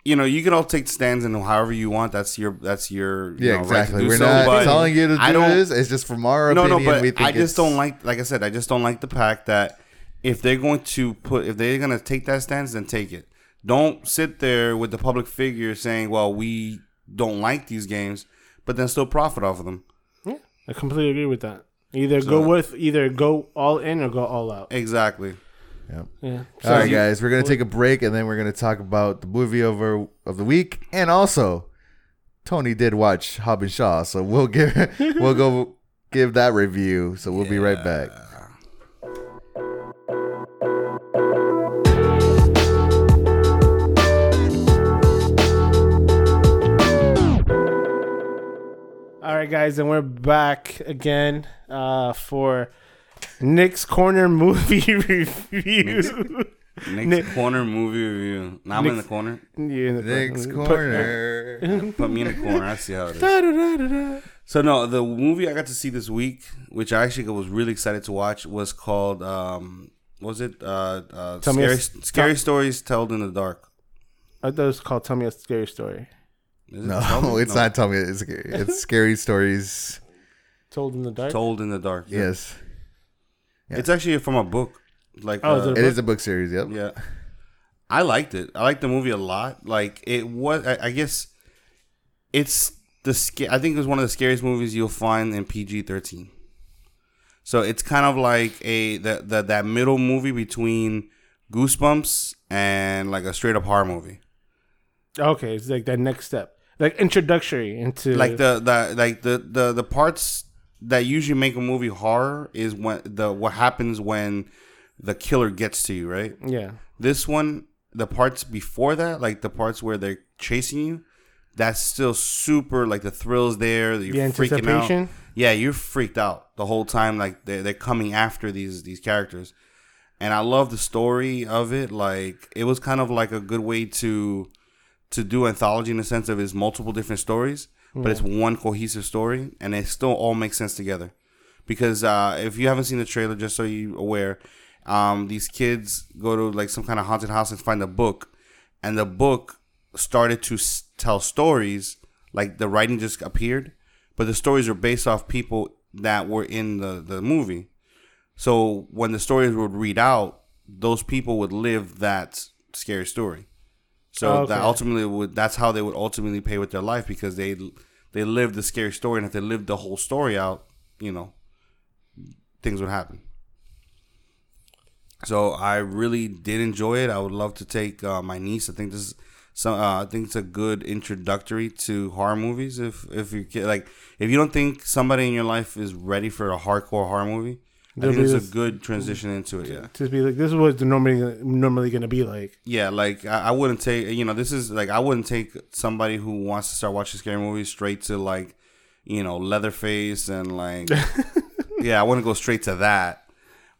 You know, you can all take stands and however you want. That's your that's your you yeah, know, right to exactly. do We're so, not telling you to I do don't- this. It's just from our no, opinion. no, but we think I just don't like. Like I said, I just don't like the fact that if they're going to put, if they're going to take that stance, then take it. Don't sit there with the public figure saying, "Well, we don't like these games," but then still profit off of them. Yeah, I completely agree with that. Either go with either go all in or go all out. Exactly. Yep. Yeah. All right, you- guys, we're gonna take a break and then we're gonna talk about the movie over of the week, and also Tony did watch Hobbs and Shaw, so we'll give we'll go give that review. So we'll be right back. Right, guys, and we're back again uh, for Nick's Corner movie review. Nick's Nick- corner movie review. Now I'm in the Nick's- corner. Yeah, in the Next Put- corner. Put me in the corner. I see how it is. Da-da-da-da-da. So no, the movie I got to see this week, which I actually was really excited to watch, was called um, was it? Uh, uh, Tell me a scary, s- scary stories told in the dark. I thought it was called "Tell Me a Scary Story." Is it Told No, in- it's not. Tell me, it's it's scary stories. Told in the dark. Told in the dark. Yeah. Yes, It's actually from a book. Like Oh, uh, is it it is a book series. Yep. yeah. I liked it. I liked the movie a lot. Like it was. I, I guess it's the. sca- I think it was one of the scariest movies you'll find in PG thirteen. So it's kind of like a the, the that middle movie between Goosebumps and like a straight up horror movie. Okay, it's like that next step, like introductory into Like the the like the the the parts that usually make a movie horror is when the what happens when the killer gets to you, right? yeah. This one, the parts before that, like the parts where they're chasing you, that's still super. Like the thrills there, that you're The freaking out. anticipation. Yeah, you're freaked out the whole time. Like they're, they're coming after these these characters, and I love the story of it. Like it was kind of like a good way to to do anthology in the sense of it's multiple different stories, but it's one cohesive story, and it still all makes sense together. Because uh, if you haven't seen the trailer, just so you aware, um, these kids go to like some kind of haunted house and find a book, and the book started to s- tell stories. Like the writing just appeared, but the stories are based off people that were in the the movie. So when the stories would read out, those people would live that scary story. So Oh, that ultimately would that's how they would ultimately pay with their life because they they lived the scary story, and if they lived the whole story out, you know, things would happen. So I really did enjoy it. I would love to take uh, my niece. I think this is some. Uh, I think it's a good introductory to horror movies. If if you like if you don't think somebody in your life is ready for a hardcore horror movie, I think it's a good transition into it. Yeah. To be like, this is what the normally normally gonna be like. Yeah, like I, I wouldn't take you know this is like I wouldn't take somebody who wants to start watching scary movies straight to like you know Leatherface and like yeah I wouldn't go straight to that.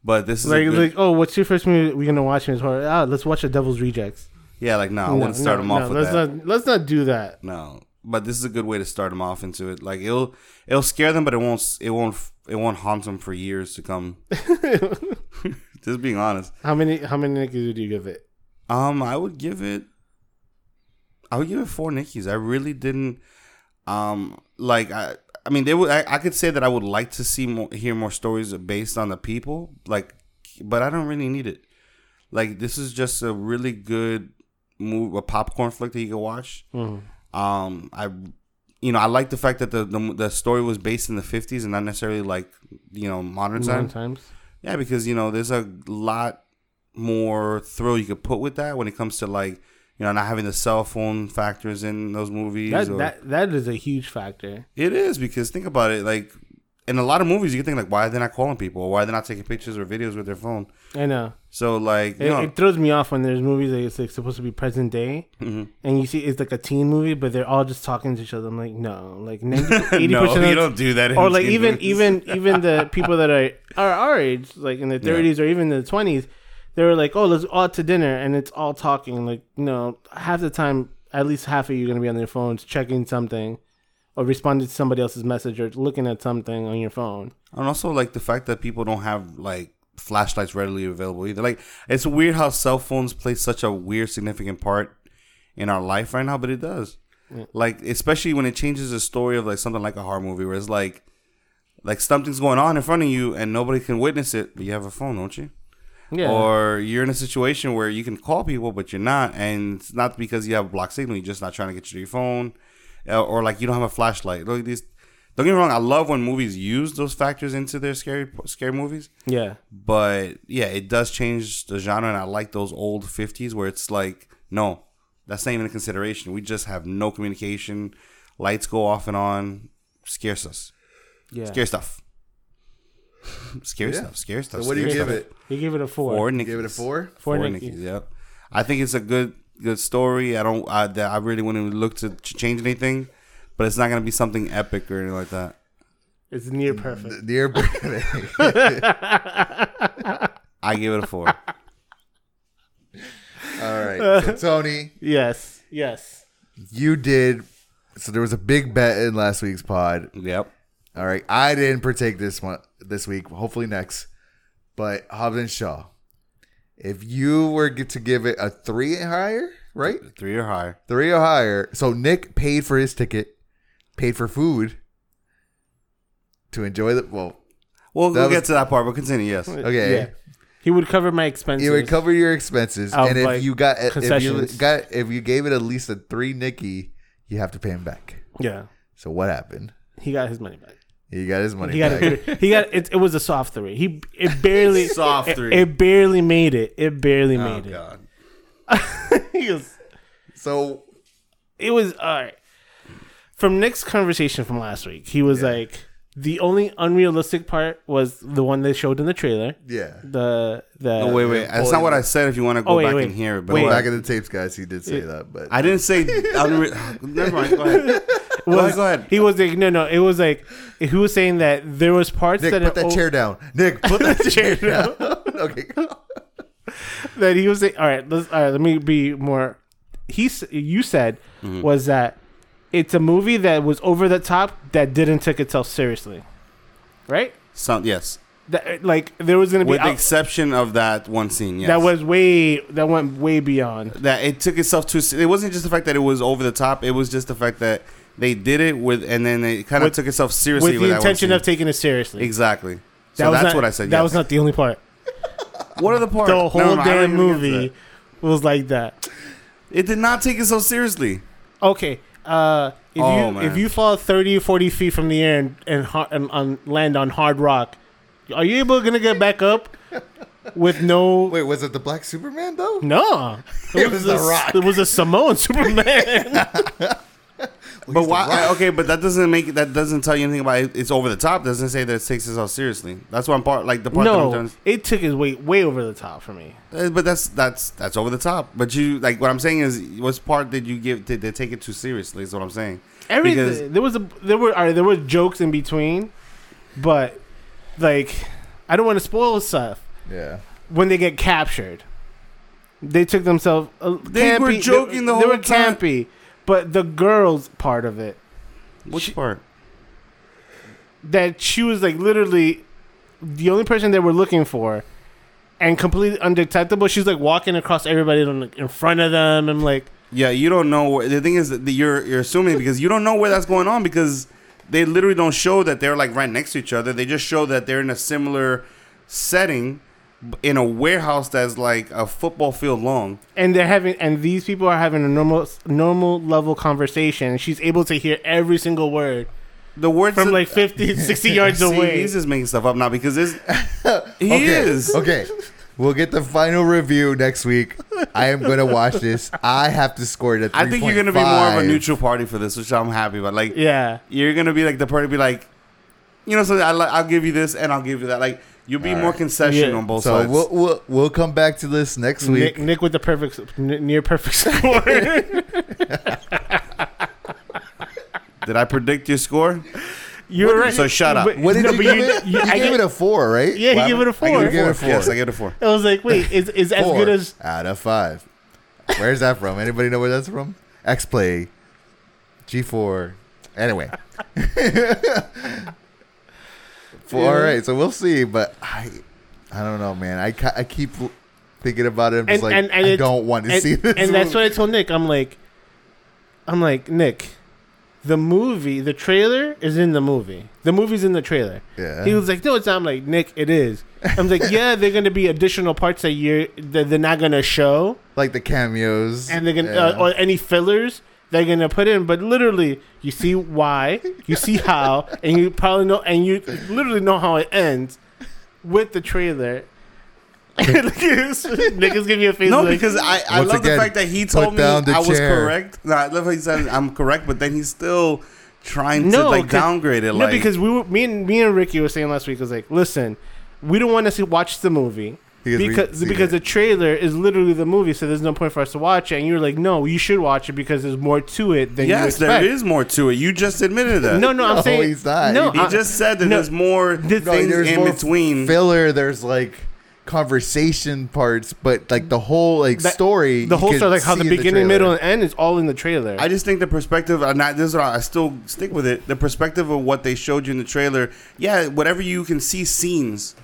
But this is Like, good- like, oh, what's your first movie we're gonna watch in horror? Ah, let's watch The Devil's Rejects. yeah like no I wouldn't start them off with let's that. not let's not do that. No, but this is a good way to start them off into it. Like it'll it'll scare them, but it won't it won't it won't haunt them for years to come. Just being honest. How many how many Nickies do you give it? Um, I would give it. I would give it four Nickies. I really didn't. Um, like I. I mean, they would. I, I could say that I would like to see more, hear more stories based on the people. Like, but I don't really need it. Like, this is just a really good move, a popcorn flick that you can watch. Mhm. Um, I, you know, I like the fact that the, the the story was based in the fifties and not necessarily like you know modern Nine times. times. Yeah, because you know, there's a lot more thrill you could put with that when it comes to like, you know, not having the cell phone factors in those movies. That or- that that is a huge factor. it is because think about it, like in a lot of movies, you can think like, why are they not calling people? Why are they not taking pictures or videos with their phone? I know. So like, you It, know, it throws me off when there's movies that it's like supposed to be present day, Mhm. and you see it's like a teen movie, but they're all just talking to each other. I'm like, no, like 90, 80 no, percent you don't do that. in or like even movies. even even the people that are are our age, like in their Yeah. thirties or even the twenties, they were like, "Oh, let's all to dinner," and it's all talking. Like, you know, half the time, at least half of you are gonna be on their phones checking something, or responding to somebody else's message, or looking at something on your phone. And also like the fact that people don't have like flashlights readily available either. Like it's weird how cell phones play such a weird significant part in our life right now, but it does. Yeah. Like especially when it changes the story of like something like a horror movie where it's like like something's going on in front of you and nobody can witness it, but you have a phone, don't you? Yeah, Or you're in a situation where you can call people, but you're not, and it's not because you have a block signal. You're just not trying to get to your phone, Uh, or like you don't have a flashlight. Look, these. Don't get me wrong. I love when movies use those factors into their scary, scary movies. yeah, But yeah, it does change the genre, and I like those old '50s where it's like, no, that's not even a consideration. We just have no communication. Lights go off and on. Scares us. yeah. Scary stuff. scary Yeah. stuff. Scary stuff. So what do you scary give stuff. it? You give it a four. Four You Nickies. give it a four. Four Four Nickies. Nickies. Yep. I think it's a good good story. I don't. I, that I really wouldn't look to ch- change anything, but it's not gonna be something epic or anything like that. It's near perfect. Near. Perfect. I give it a four. All right. So Tony, Yes, yes. you did. So there was a big bet in last week's pod. yep. All right, I didn't partake this one this week. Hopefully next. But Hobbs and Shaw, if you were get to give it a three or higher, right? Three or higher. Three or higher. So Nick paid for his ticket, paid for food to enjoy the. Well, We'll, we'll was- get to that part, but continue. Yes. Okay. Yeah. He would cover my expenses. He would cover your expenses, Of, and if like, you got if you got if you gave it at least a three, Nicky, you have to pay him back. yeah, So what happened? he got his money back. He got his money He got back. a. He got it. It was a soft three. He it barely Soft three. It, barely made it. It barely Oh made God. it. he was. so It was all right. From Nick's conversation from last week, he was like, the only unrealistic part was the one they showed in the trailer. yeah. The the No, wait, wait. That's not what I said. If you want to go Oh, wait, back wait. and hear it, but Wait. Back in the tapes, guys, he did say that, but I didn't say. unre- Never mind. Go ahead. Was. Go ahead. he was like no no it was like he was saying that there was parts Nick, that put that oh, chair down. Nick, put that chair down. okay. that he was saying all right let's all right let me be more he s- you said Mm-hmm. was that it's a movie that was over the top that didn't take itself seriously right Some, yes. that like there was gonna be With the out- exception of that one scene. Yes. that was way that went way beyond that it took itself too. It wasn't just the fact that it was over the top. It was just the fact that they did it with, and then they kind of took itself seriously with with the that intention scene. of taking it seriously exactly. that So was that's not, what I said. that yes. was not the only part What are the parts? the whole no, I don't damn even get to movie was like that It did not take it so seriously. Okay. Uh, if Oh, you man. if you fall 30 40 feet from the air and and, har- and on land on hard rock, are you able gonna get back up with no? Wait, was it the Black Superman though? No, It was The a, Rock. It was a Samoan Superman. But why? Okay, but that doesn't make. That doesn't tell you anything about it. It's over the top. Doesn't say that it takes itself seriously. That's one part. Like the part. no, That I'm trying it took his way way over the top for me. Uh, but that's that's that's over the top. But you like what I'm saying is, what part did you give? Did they take it too seriously? Is what I'm saying. Everything Because- there was a there were all right, there were jokes in between, but like I don't want to spoil stuff. Yeah. when they get captured. They took themselves. Uh, They were campy- joking the they, whole were time. Campy, but the girls part of it Which part? that she was like literally the only person they were looking for, and completely undetectable. She's like walking across everybody in in front of them. and like, Yeah, you don't know. Where, the thing is that you're you're assuming because you don't know where that's going on because they literally don't show that they're like right next to each other. They just show that they're in a similar setting b- in a warehouse that's like a football field long. and they're having, and these people are having a normal normal level conversation. She's able to hear every single word The words from that- like 50, 60 yards See, away. He's just making stuff up now because this he okay. is. Okay. We'll get the final review next week. I am gonna watch this. I have to score it at. I think you're gonna be more of a neutral party for this, which I'm happy about. Like yeah, you're gonna be like the party, be like, you know, so I, I'll give you this and I'll give you that. Like you'll be more concession Yeah. on both So sides. we'll, we'll we'll come back to this next week. Nick, Nick with the perfect, n- near perfect score. Did I predict your score? You're right. So shut up. But- What did no, you but give it? you- You, I gave it a four, right? Yeah, he What gave it a happened? I four. gave it Give it a a four. four. Yes, I give it a four. I was like, wait, is is as Four good as? out of five. Where's that from? Anybody know where that's from? X Play, G4. Anyway. Well, all right, so we'll see, but I, I don't know, man. I, I keep thinking about it. I'm just And, like, and, and I don't want to and, see this. And that's movie. what I told Nick. I'm like, I'm like Nick. The movie, the trailer is in the movie. The movie's in the trailer. Yeah. He was like, "No, it's not." I'm like, "Nick, it is." I'm like, "Yeah, they're gonna be additional parts that you're that they're not gonna show, like the cameos, and they're gonna yeah. uh, or any fillers they're gonna put in." But literally, you see why, you see how, and you probably know, and you literally know how it ends with the trailer. Look at this. Nick is giving me a face. No, like, because I, I love again, the fact that he told me down the I was correct. No, I love how he said I'm correct, but then he's still trying to No, like 'cause- downgrade it. No, Like because we were me and me and Ricky were saying last week was like, listen, we don't want to see watch the movie Because because because the trailer is literally the movie, so there's no point for us to watch it. And you're like, no, you should watch it because there's more to it than you yes, there expect. is more to it. You just admitted that. No, no, I'm No, saying he's not. No, he I- just said that no, there's more the- No, things there's in more between. filler. There's like conversation parts, but like the whole like That- story, the whole story, like how the beginning, trailer. middle, and end is all in the trailer. I just think the perspective, and I, this is what I, I still stick with it. The perspective of what they showed you in the trailer, yeah, whatever you can see scenes,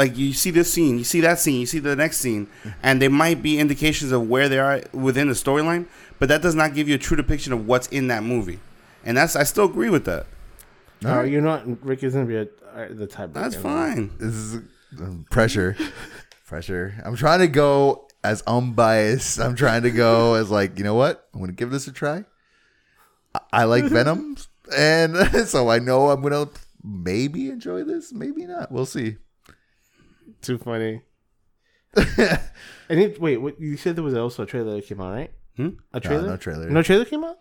like you see this scene, you see that scene, you see the next scene, and there might be indications of where they are within the storyline, but that does not give you a true depiction of what's in that movie, and that's I still agree with that. All right, you know what? Ricky's gonna be a, uh, the type. That's fine. This is um, pressure, pressure. I'm trying to go as unbiased. I'm trying to go as like you know what? I'm gonna give this a try. I, I like Venom, and so I know I'm gonna maybe enjoy this, maybe not. We'll see. Too funny. and it, wait, what, you said there was also a trailer that came out, right? Hmm? A trailer? no trailer. No trailer came out.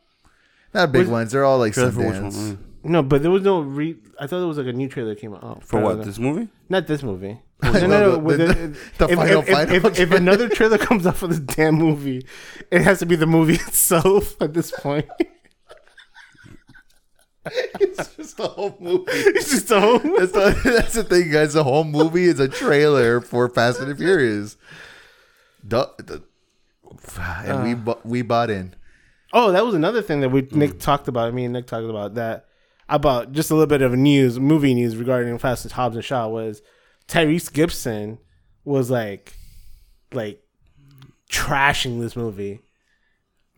Not big Was- ones. They're all like Trailer for which Sundance. No, but there was no re. I thought there was like a new trailer that came out. Oh, For what? trailer. This movie? Not this movie. No, no, no. the- with the- the- the if, final, if, if- final if, if trailer. another trailer comes out for this damn movie, it has to be the movie itself at this point. it's just the whole movie. it's just a whole. That's the, that's the thing, guys. The whole movie is a trailer for Fast and the Furious. Duh, the- and we bu- we bought in. Oh, that was another thing that we Mm. Nick talked about. Me and Nick talked about that about just a little bit of news, movie news regarding Fast and Hobbs and Shaw was Tyrese Gibson was like, like trashing this movie.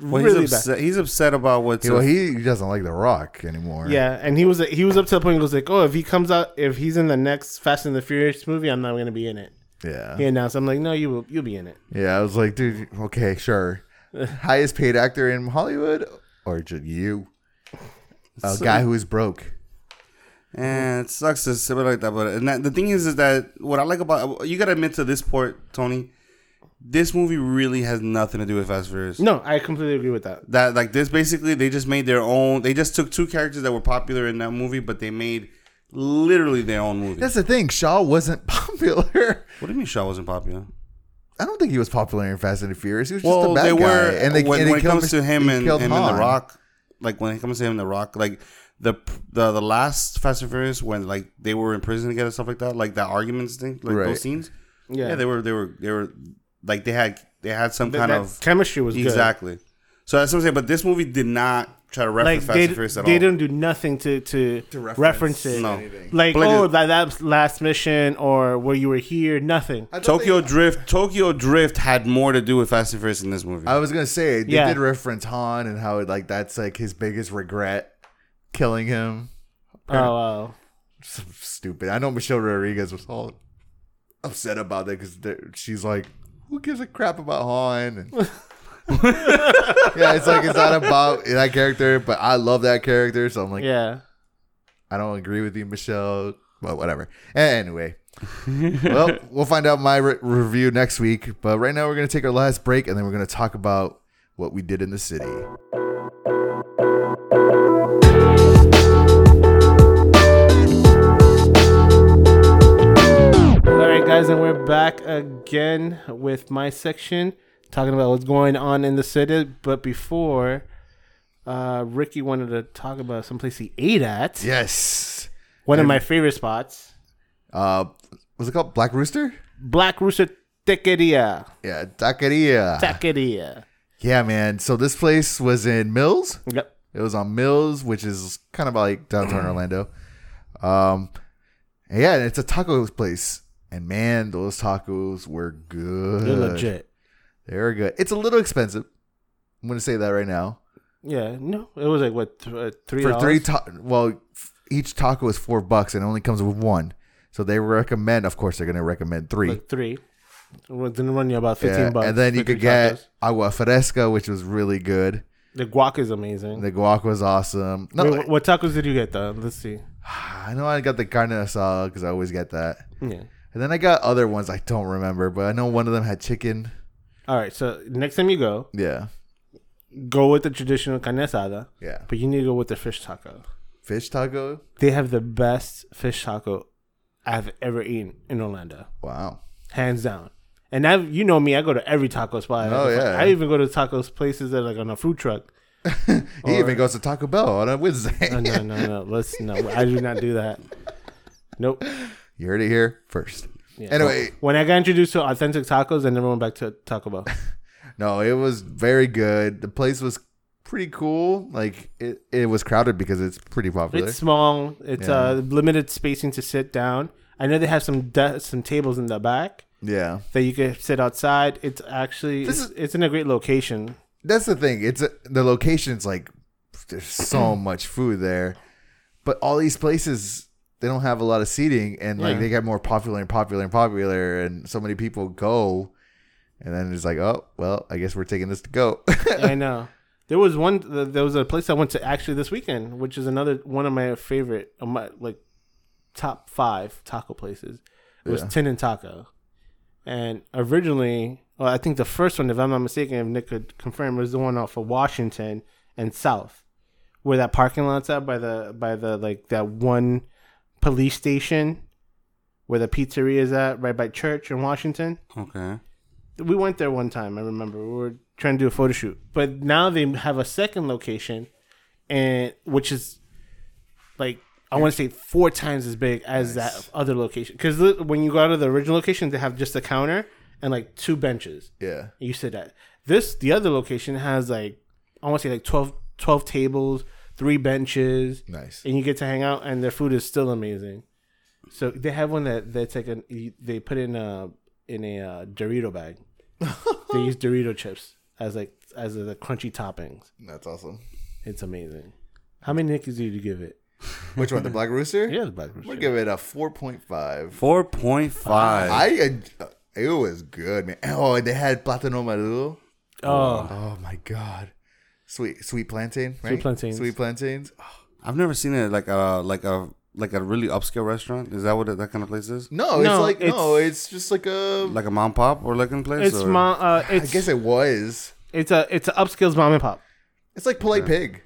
Well, really he's bad. upset. He's upset about what's. Well, he doesn't like The Rock anymore. Yeah, and he was he was up to the point he was like, oh, if he comes out, if he's in the next Fast and the Furious movie, I'm not gonna be in it. yeah, He announced. I'm like, no, you will, you'll be in it. yeah. I was like, dude, okay, sure. Highest paid actor in Hollywood, or just you, a So- guy who is broke. And it sucks to say it like that, but and that, the thing is, is that what I like about you gotta admit to this part, Tony. This movie really has nothing to do with Fast and Furious. No, I completely agree with that. That like this basically they just made their own. They just took two characters that were popular in that movie, but they made literally their own movie. That's the thing. Shaw wasn't popular. what do you mean Shaw wasn't popular? I don't think he was popular in Fast and the Furious. He was just Well, a bad they guy. were. and they, when, and when it comes Mr. to him and killed him and the Rock, like when it comes to him and the Rock, like the the the last Fast and Furious when like they were in prison together, stuff like that, like that arguments thing, like Right. those scenes. Yeah, Yeah, they were they were they were like they had they had some Th- kind that of chemistry was good. exactly. So that's what I'm saying. But this movie did not try to reference Like Fast they, and Furious at they all. They didn't do nothing to to, reference reference it. No. Like But like oh the- that that last mission or where you were here, nothing. Tokyo they- Drift, Tokyo Drift had more to do with Fast and Furious in this movie. I was gonna say they Yeah. did reference Han and how like that's like his biggest regret, killing him. Oh wow. So stupid. I know Michelle Rodriguez was all upset about that because she's like, "Who gives a crap about Han?" And yeah, it's like it's not about that character, but I love that character, so I'm like, Yeah. I don't agree with you, Michelle, but whatever. Anyway, well, we'll find out my re- review next week. But right now, we're gonna take our last break, and then we're gonna talk about what we did in the city. Guys, and we're back again with my section talking about what's going on in the city. But before, uh, Ricky wanted to talk about someplace he ate at. Yes. One of my favorite spots, Uh, was it called Black Rooster? Black Rooster Taqueria. Yeah, taqueria. Taqueria. yeah, man. So this place was in Mills. Yep. It was on Mills, which is kind of like downtown Orlando. Um, yeah, it's a taco place, and man, those tacos were good. They're legit. They were good. It's a little expensive. I'm gonna say that right now. Yeah. No, it was like what th- uh, three For three, ta- well, f- each taco is four bucks, and it only comes with one. So they recommend, of course, they're gonna recommend three. like three. It gonna run you about fifteen Yeah, bucks. and then you could get tacos. agua fresca, which was really good. the guac is amazing. The guac was awesome. No, Wait, what, what tacos did you get though? Let's see. I know I got the carne asada because I always get that. Yeah. And then I got other ones I don't remember, but I know one of them had chicken. All right. So next time you go, Yeah, go with the traditional carne asada, yeah. but you need to go with the fish taco. Fish taco. They have the best fish taco I've ever eaten in Orlando, Wow. hands down. And I, you know me, I go to every taco spot. Oh, yeah. I even go to taco places that are like on a food truck. He even goes to Taco Bell on a Wednesday. No, no, no, no. Let's no. I do not do that. Nope. You heard it here first. Yeah. Anyway, when I got introduced to authentic tacos, I never went back to Taco Bell. no, it was very good. The place was pretty cool. Like it, it was crowded because it's pretty popular. It's small. It's Yeah. uh limited spacing to sit down. I know they have some de- some tables in the back yeah. that you can sit outside. It's actually This it's, is- it's in a great location. That's the thing. It's a, the location's like there's so much food there, but all these places they don't have a lot of seating, and like Yeah. they get more popular and popular and popular, and so many people go, and then it's like, oh well, I guess we're taking this to go. I know. There was one. There was a place I went to actually this weekend, which is another one of my favorite, of my like top five taco places. It was Yeah. Tin and Taco, and originally, well, I think the first one, if I'm not mistaken, if Nick could confirm, was the one off of Washington and South, where that parking lot's at by the by the like that one police station, where the pizzeria is at, right by church in Washington Okay. we went there one time. I remember we were trying to do a photo shoot, but now they have a second location, and which is like I want to say four times as big as that other location. Because when you go out to the original location, they have just a counter and like two benches. yeah, You sit at this. The other location has like I want to say like 12, 12 tables, three benches, nice. and you get to hang out, and their food is still amazing. So they have one that that's like a they put in a in a uh, Dorito bag. they use Dorito chips as like as the crunchy toppings. That's awesome. It's amazing. How many Nickies did you give it? Which one? The Black Rooster? Yeah, the Black I'm Rooster. gonna give it a four point five. Four point five. I uh, it was good, man. Oh, they had platano maduro. Oh, Oh my god, sweet sweet plantain, right? Sweet plantains. Sweet plantains. I've never seen it like a like a like a really upscale restaurant. Is that what it, that kind of place is? No, it's No, like no, it's- it's just like a. Like a mom pop or looking place? it's or? ma- uh, I guess it was. it's a it's an upskills mom and pop. It's like polite pig,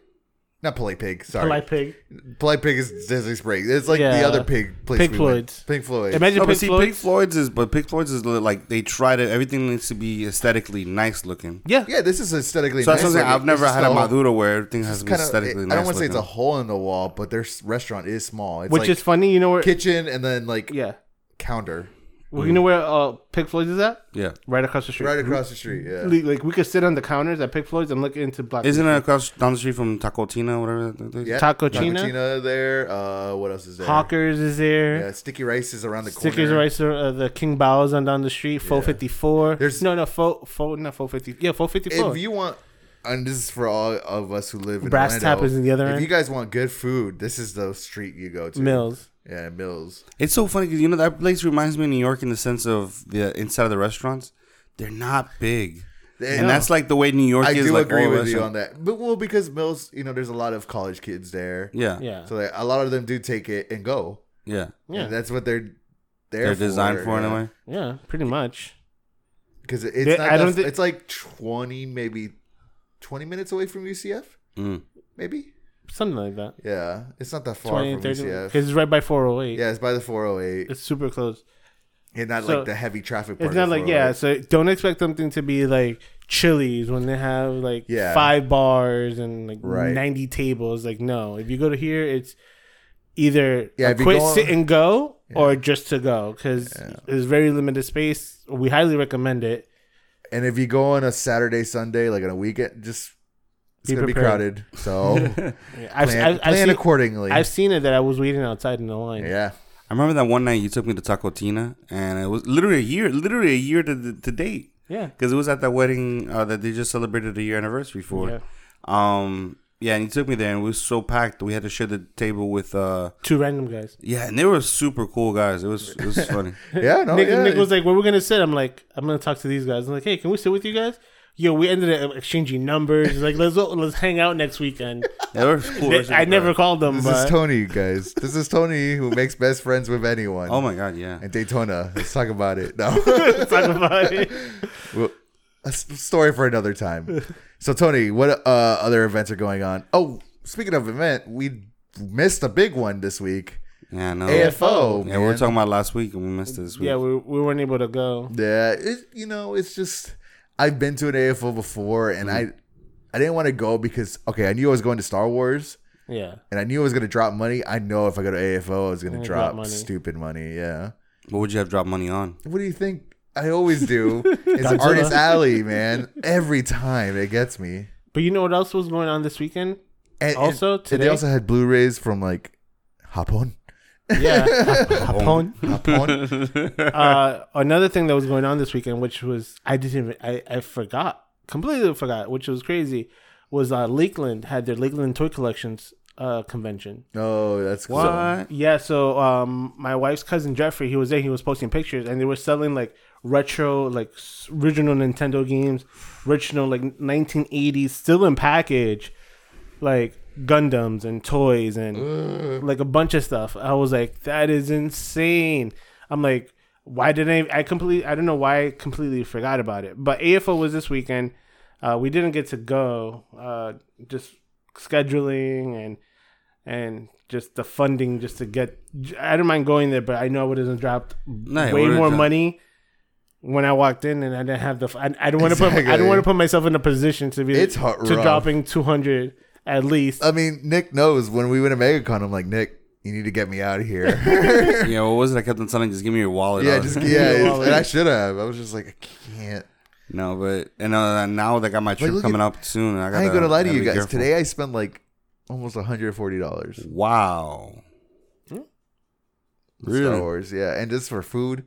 not polite pig. Sorry, Polite pig. polite pig is Disney Springs. It's like the other pig place. Pig we went. Floyd's. Pink Floyd. Imagine No, but Pink see, Floyd's. Pink Floyd's is, but Pink Floyd's is li- like they try to Everything needs to be aesthetically nice looking. Yeah, yeah, this is aesthetically. So that's nice. something Like, I've never it's had a all- Maduro where everything has to be Kind of. aesthetically I nice. don't want to say it's a looking. hole in the wall, but their s- restaurant is small. It's which like is funny. You know where? kitchen and then like Yeah, counter well, you know where uh, Pig Floyd's is at? Yeah. Right across the street. right across the street. Yeah. Like like, we could sit on the counters at Pig Floyd's and look into Black. Isn't it across down the street from Taco Tina, whatever that is? Yeah. Tako Cheena? China there. Uh, what else is there? Hawkers is there. Yeah, sticky rice is around the Stickers corner. Rice, uh, the King Bao's on down the street, four fifty four. There's- no, no, four, four, not four fifty. Yeah, four fifty four. If you want, and this is for all of us who live in Brass Orlando, Tap is in the other If end. you guys want good food, this is the street you go to. Mills. Yeah, Mills. It's so funny because you know that place reminds me of New York in the sense of the inside of the restaurants. They're not big, They- and that's like the way New York I is. I do like agree all with you on that. But well, because Mills, you know, there's a lot of college kids there, Yeah, Yeah, so like, a lot of them do take it and go. yeah. yeah, And that's what they're there. They're designed for in a way. yeah. Pretty much. because it's They- not. I don't that- thi- it's like twenty, maybe twenty minutes away from UCF. Mm. Maybe. Something like that. Yeah, it's not that far 20, from 30, UCF. because it's right by four hundred eight. Yeah, it's by the 408. It's super close. and not So, like the heavy traffic. part It's not like yeah. So oh don't expect something to be like Chili's when they have like Yeah. five bars and like Right. ninety tables. Like no, if you go to here, it's either Yeah, a if you sit and go or just to go because there's very limited space. We highly recommend it. And if you go on a Saturday, Sunday, like on a weekend, just it's Be gonna be prepared. crowded. So Yeah, I've, plan, I've, I've, plan seen, accordingly. I've seen it that I was waiting outside in the line. yeah, I remember that one night you took me to Taco Tina, and it was literally a year, literally a year to, to date. Yeah. Because it was at that wedding uh, that they just celebrated a year anniversary for. Yeah. Um, yeah, and you took me there, and it was so packed. We had to share the table with, uh, Two random guys. yeah, and they were super cool guys. It was, it was funny. yeah. No, Nick, yeah. Nick was like, "Where we gonna sit?" I'm like, "I'm gonna talk to these guys." I'm like, "Hey, can we sit with you guys?" Yo, we ended up exchanging numbers. He's like, let's let's hang out next weekend. Yeah, they were cool. They- I never called them, this but is Tony, guys. This is Tony who makes best friends with anyone. Oh my god, yeah. and Daytona. Let's talk about it. No, let's talk about it. well, a s- story for another time. So, Tony, what uh, other events are going on? Oh, speaking of event, we missed a big one this week. Yeah, no. AFO. Yeah, we were talking about last week, and we missed it this week. Yeah, we, we weren't able to go. Yeah, it, you know, it's just I've been to an AFO before, and mm-hmm. I I didn't want to go because okay, I knew I was going to Star Wars, Yeah, and I knew I was going to drop money. I know if I go to AFO, I was going to drop drop money. stupid money. Yeah. What would you have dropped money on? What do you think? I always do. It's Godzilla. Artist Alley, man. Every time it gets me. but you know what else was going on this weekend? And, Also, and, and today- they also had Blu-rays from like Hapon. Yeah, Japón. Hapon. uh, another thing that was going on this weekend, which was I didn't even I, I forgot completely forgot, which was crazy, was uh, Lakeland had their Lakeland toy collections uh, convention. oh, that's cool. What? Yeah, so um, my wife's cousin Jeffrey, he was there. He was posting pictures, and they were selling like retro, like original Nintendo games, original like 1980s, still in package, like Gundams and toys and like a bunch of stuff. I was like, that is insane. I'm like, why did I? I completely, I don't know why I completely forgot about it. But AFO was this weekend. Uh, we didn't get to go. Uh, just scheduling and and just the funding just to get. I don't mind going there, but I know I would have dropped No, way more dropped- money when I walked in, and I didn't have the. I, I don't want to put. I don't want to put myself in a position to be. It's hard- to rough. dropping two hundred at least. I mean, Nick knows when we went to MegaCon, I'm like, Nick, you need to get me out of here. yeah, what was it? I kept on telling, just give me your wallet. yeah, I was- just yeah. Your wallet. And I should have. I was just like, I can't. no, but and uh, now that I got my trip look coming at- up soon. I, gotta, I ain't gonna lie to you guys. careful. Today I spent like almost 140 dollars. Wow. Star Really? Wars, yeah, and just for food.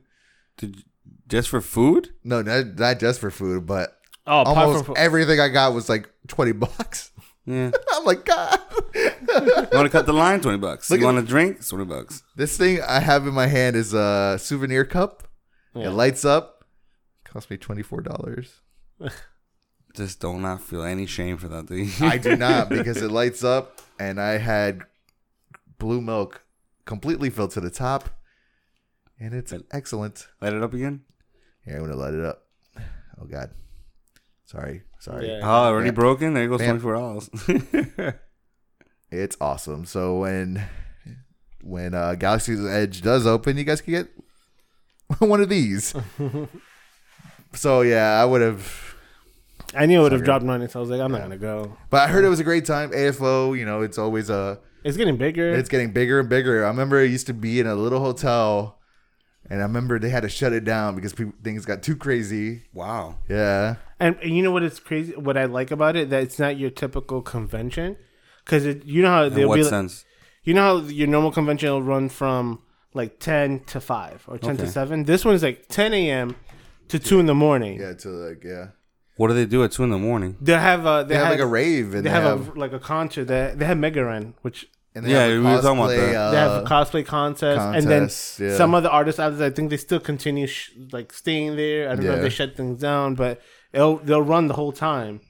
Did just for food? No, not, not just for food, but oh, almost from everything I got was like 20 bucks. Yeah. I'm like, God. You want to cut the line? Twenty bucks. Look you at- want a drink? Twenty bucks. this thing I have in my hand is a souvenir cup. Yeah. It lights up. Cost me $24. Just do not not feel any shame for that thing. I do not because it lights up and I had blue milk completely filled to the top. And it's excellent. Light it up again. Here, I'm gonna light it up. Oh God. Sorry. Sorry. Yeah. Oh, already Bam. broken. There goes Bam. twenty four dollars. It's awesome. So when when uh, Galaxy's Edge does open, you guys can get one of these. so yeah, I would have. I knew I would have dropped money, so I was like, I'm not gonna go. But I heard it was a great time. AFO, you know, it's always a. It's getting bigger. It's getting bigger and bigger. I remember it used to be in a little hotel, and I remember they had to shut it down because people, things got too crazy. wow. Yeah. And, and you know what is crazy? What I like about it that it's not your typical convention, because you know how they'll what be like, sense? you know how your normal convention will run from like ten to five or ten to seven. This one is like ten a.m. to two in the morning. Yeah. To like yeah. What do they do at two in the morning? They have a They, they, have had, like a rave and they have, a, like a concert. They they have Mega Ran, which and they Yeah, have a we were talking about cosplay, that. they have a uh, cosplay contest, and then yeah. some other artists out there. I think they still continue sh- like staying there. I don't know if they shut things down, but they'll they'll run the whole time,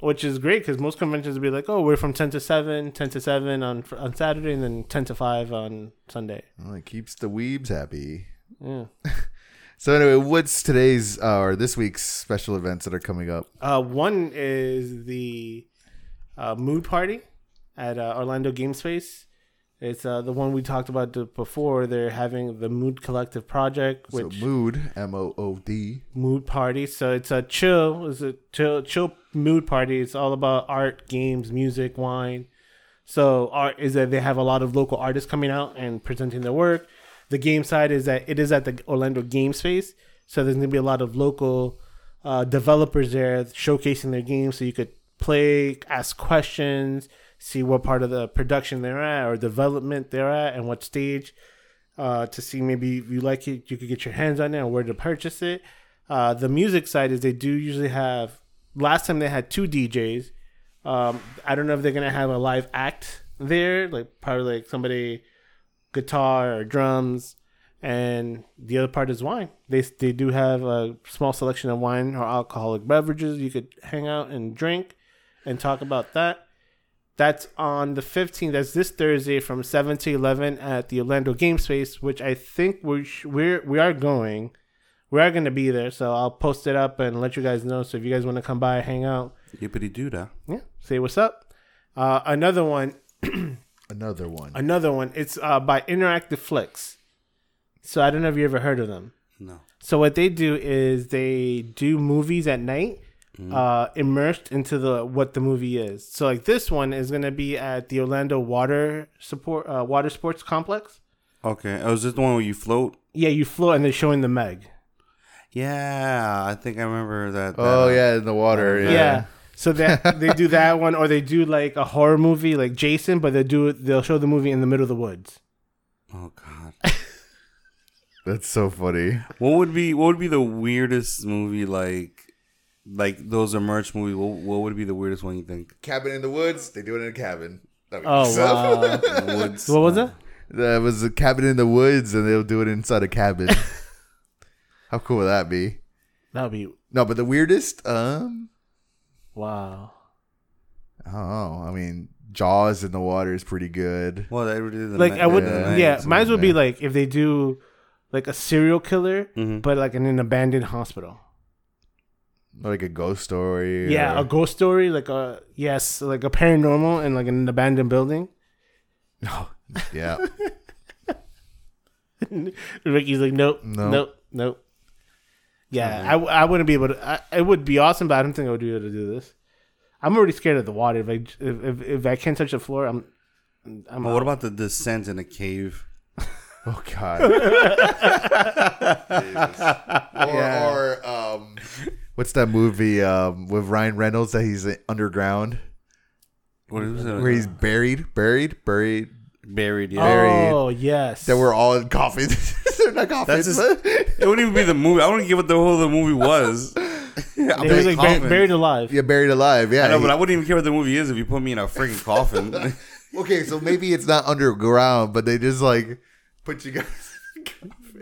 which is great because most conventions will be like, oh, we're from ten to seven, 10 to seven on on Saturday, and then ten to five on Sunday. well, it keeps the weebs happy. Yeah. So anyway, what's today's uh, or this week's special events that are coming up? Uh, one is the uh, Mood Party at uh, Orlando Game Space. It's uh, the one we talked about before. They're having the Mood Collective project, So which mood, M O O D. mood party. So it's a chill, it's a chill, chill mood party. It's all about art, games, music, wine. So art is that they have a lot of local artists coming out and presenting their work. The game side is that it is at the Orlando Game Space. So there's gonna be a lot of local uh, developers there showcasing their games, so you could play, ask questions, see what part of the production they're at or development they're at, and what stage uh, to see maybe if you like it, you could get your hands on it and where to purchase it. Uh, the music side is they do usually have. Last time they had two DJs. Um, I don't know if they're gonna have a live act there, like probably like somebody guitar or drums, and the other part is wine. They they do have a small selection of wine or alcoholic beverages you could hang out and drink, and talk about that. That's on the 15th. That's this Thursday from 7 to 11 at the Orlando Game Space, which I think we sh- we're we are going. We are going to be there, so I'll post it up and let you guys know. So if you guys want to come by, hang out, Yippity doo dah. yeah, say what's up. Uh, another one, Another one. another one. It's uh, by Interactive Flicks. So I don't know if you ever heard of them. No. So what they do is they do movies at night, uh, immersed into the what the movie is. So like this one is gonna be at the Orlando Water Support uh, Water Sports Complex. Okay. Oh, is this the one where you float? Yeah, you float and they're showing the Meg. Yeah, I think I remember that. that, oh uh, yeah, in the water. Yeah. Yeah. So that they do that one, or they do like a horror movie like Jason, but they do it. They'll show the movie in the middle of the woods. Oh God. That's so funny. What would be what would be the weirdest movie like like those are merch movie? What, what would be the weirdest one you think? Cabin in the woods. They do it in a cabin. That would be Oh so- wow! In the woods. what was it? That was a cabin in the woods, and they'll do it inside a cabin. How cool would that be? That would be No, but the weirdest, um, wow. Oh. I mean, Jaws in the water is pretty good. Well, they did the like ma- I would, the yeah. Mags might as well be like if they do like a serial killer, Mhm. but like in an abandoned hospital. Like a ghost story. Yeah, or- a ghost story, like a yes, like a paranormal and like an abandoned building. No. Yeah. Ricky's like, nope, No. nope, nope. Yeah, I, w- I wouldn't be able to. I, it would be awesome, but I don't think I would be able to do this. I'm already scared of the water. If I if, if, if I can't touch the floor, I'm. I'm But what about the descent in a cave? Oh God. or, Yeah. or um, what's that movie um with Ryan Reynolds that he's underground What is it? where he's buried, buried, buried. buried. Yeah. buried. Oh yes, That we're all in coffins. They're not coffins. That's but- It wouldn't even be the movie. I wouldn't get what the whole of the movie was. Yeah, I'm were, like, like coffin. buried alive. yeah, buried alive. Yeah. I know, but I wouldn't even care what the movie is if you put me in a freaking coffin. okay, so maybe it's not underground, but they just like put you guys.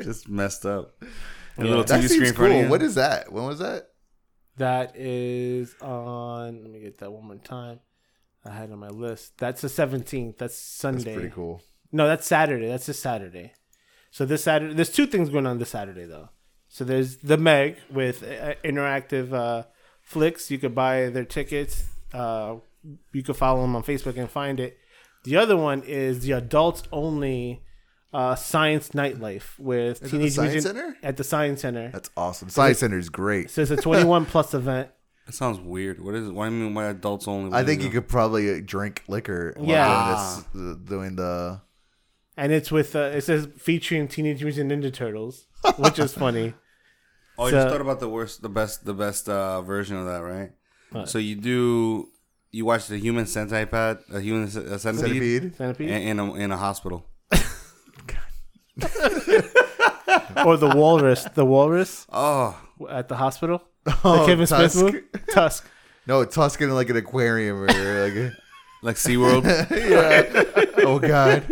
Just messed up. A Yeah. little that TV screen seems in cool. What is that? When was that? That is on. Let me get that one more time. I had on my list. That's the seventeenth. That's Sunday. That's pretty cool. No, that's Saturday. That's this Saturday. So this Saturday, there's two things going on this Saturday though. So there's the Meg with uh, interactive uh, flicks. You could buy their tickets. Uh, you could follow them on Facebook and find it. The other one is the adults only uh, science nightlife with it the teenage Science Mutant Center? at the Science Center. That's awesome. Science Center is great. So it's a 21 plus event. That sounds weird. What is it? Why do you mean why adults only? What I is think it? you could probably uh, drink liquor. while Yeah. doing, this, doing the. and it's with uh, it says featuring Teenage Mutant Ninja Turtles, which is funny. Oh, you So- just thought about the worst, the best, the best uh, version of that, right? What? So you do, you watch the human centipede, a human c- a centipede, Centipede. Centipede In, in a in a hospital. or the Walrus, the Walrus Oh, at the hospital. The Oh, Kevin Tusk. Smith movie, Tusk. No, Tusk in like an aquarium or like. a- like SeaWorld. yeah. Oh God.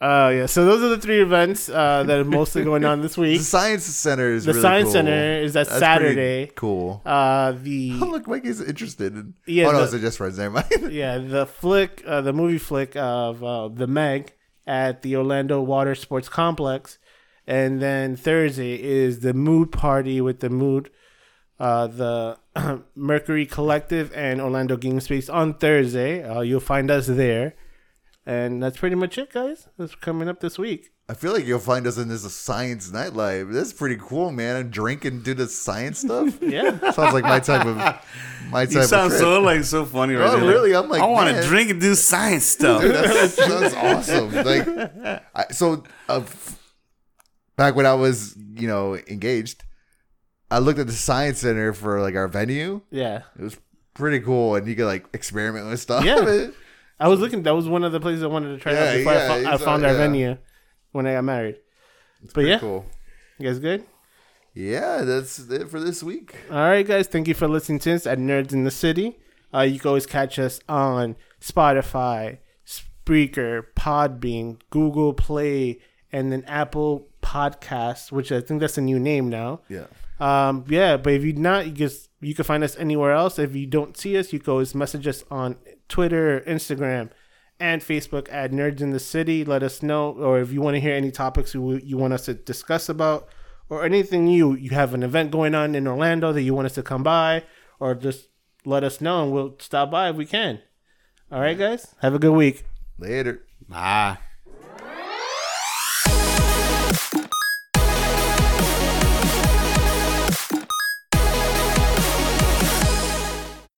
Uh, yeah. So those are the three events uh, that are mostly going on this week. The week. Science Center is The really Science cool. Center is that That's pretty Saturday. Cool. Uh, the Oh, look, Mike is interested. In, Yeah, oh no, the- it's just friends. Never mind. yeah the flick, uh, the movie flick of uh, the Meg at the Orlando Water Sports Complex, and then Thursday is the Mood Party with the Mood, uh, the Mercury Collective and Orlando Game Space on Thursday. Uh, you'll find us there. And that's pretty much it, guys. That's coming up this week. I feel like you'll find us in this science nightlife. That's pretty cool, man. And drink and do the science stuff. Yeah. Sounds like my type of my type You sound of trip. so like so funny right Oh, now. really? I'm like, I want to drink and do science stuff. Dude, that's, that's awesome. Like, I, so uh, back when I was, you know, engaged, I looked at the science center for like our venue. Yeah. It was pretty cool, and you could like experiment with stuff. Yeah. I was looking. That was one of the places I wanted to try Yeah, out before yeah, I, fo- I it's, uh, found our yeah. venue when I got married. but Pretty yeah, cool. you guys good? Yeah, that's it for this week. All right, guys. Thank you for listening to us at Nerds in the City. Uh, you can always catch us on Spotify, Spreaker, Podbean, Google Play, and then Apple Podcasts, which I think that's a new name now. Yeah. Um, yeah, but if you're not, you just you can find us anywhere else. If you don't see us, you can always message us on Twitter, Instagram, and Facebook at Nerds in the City. Let us know, or if you want to hear any topics you you want us to discuss about, or anything you you have an event going on in Orlando that you want us to come by, or just let us know and we'll stop by if we can. All right, guys, have a good week. Later. Bye.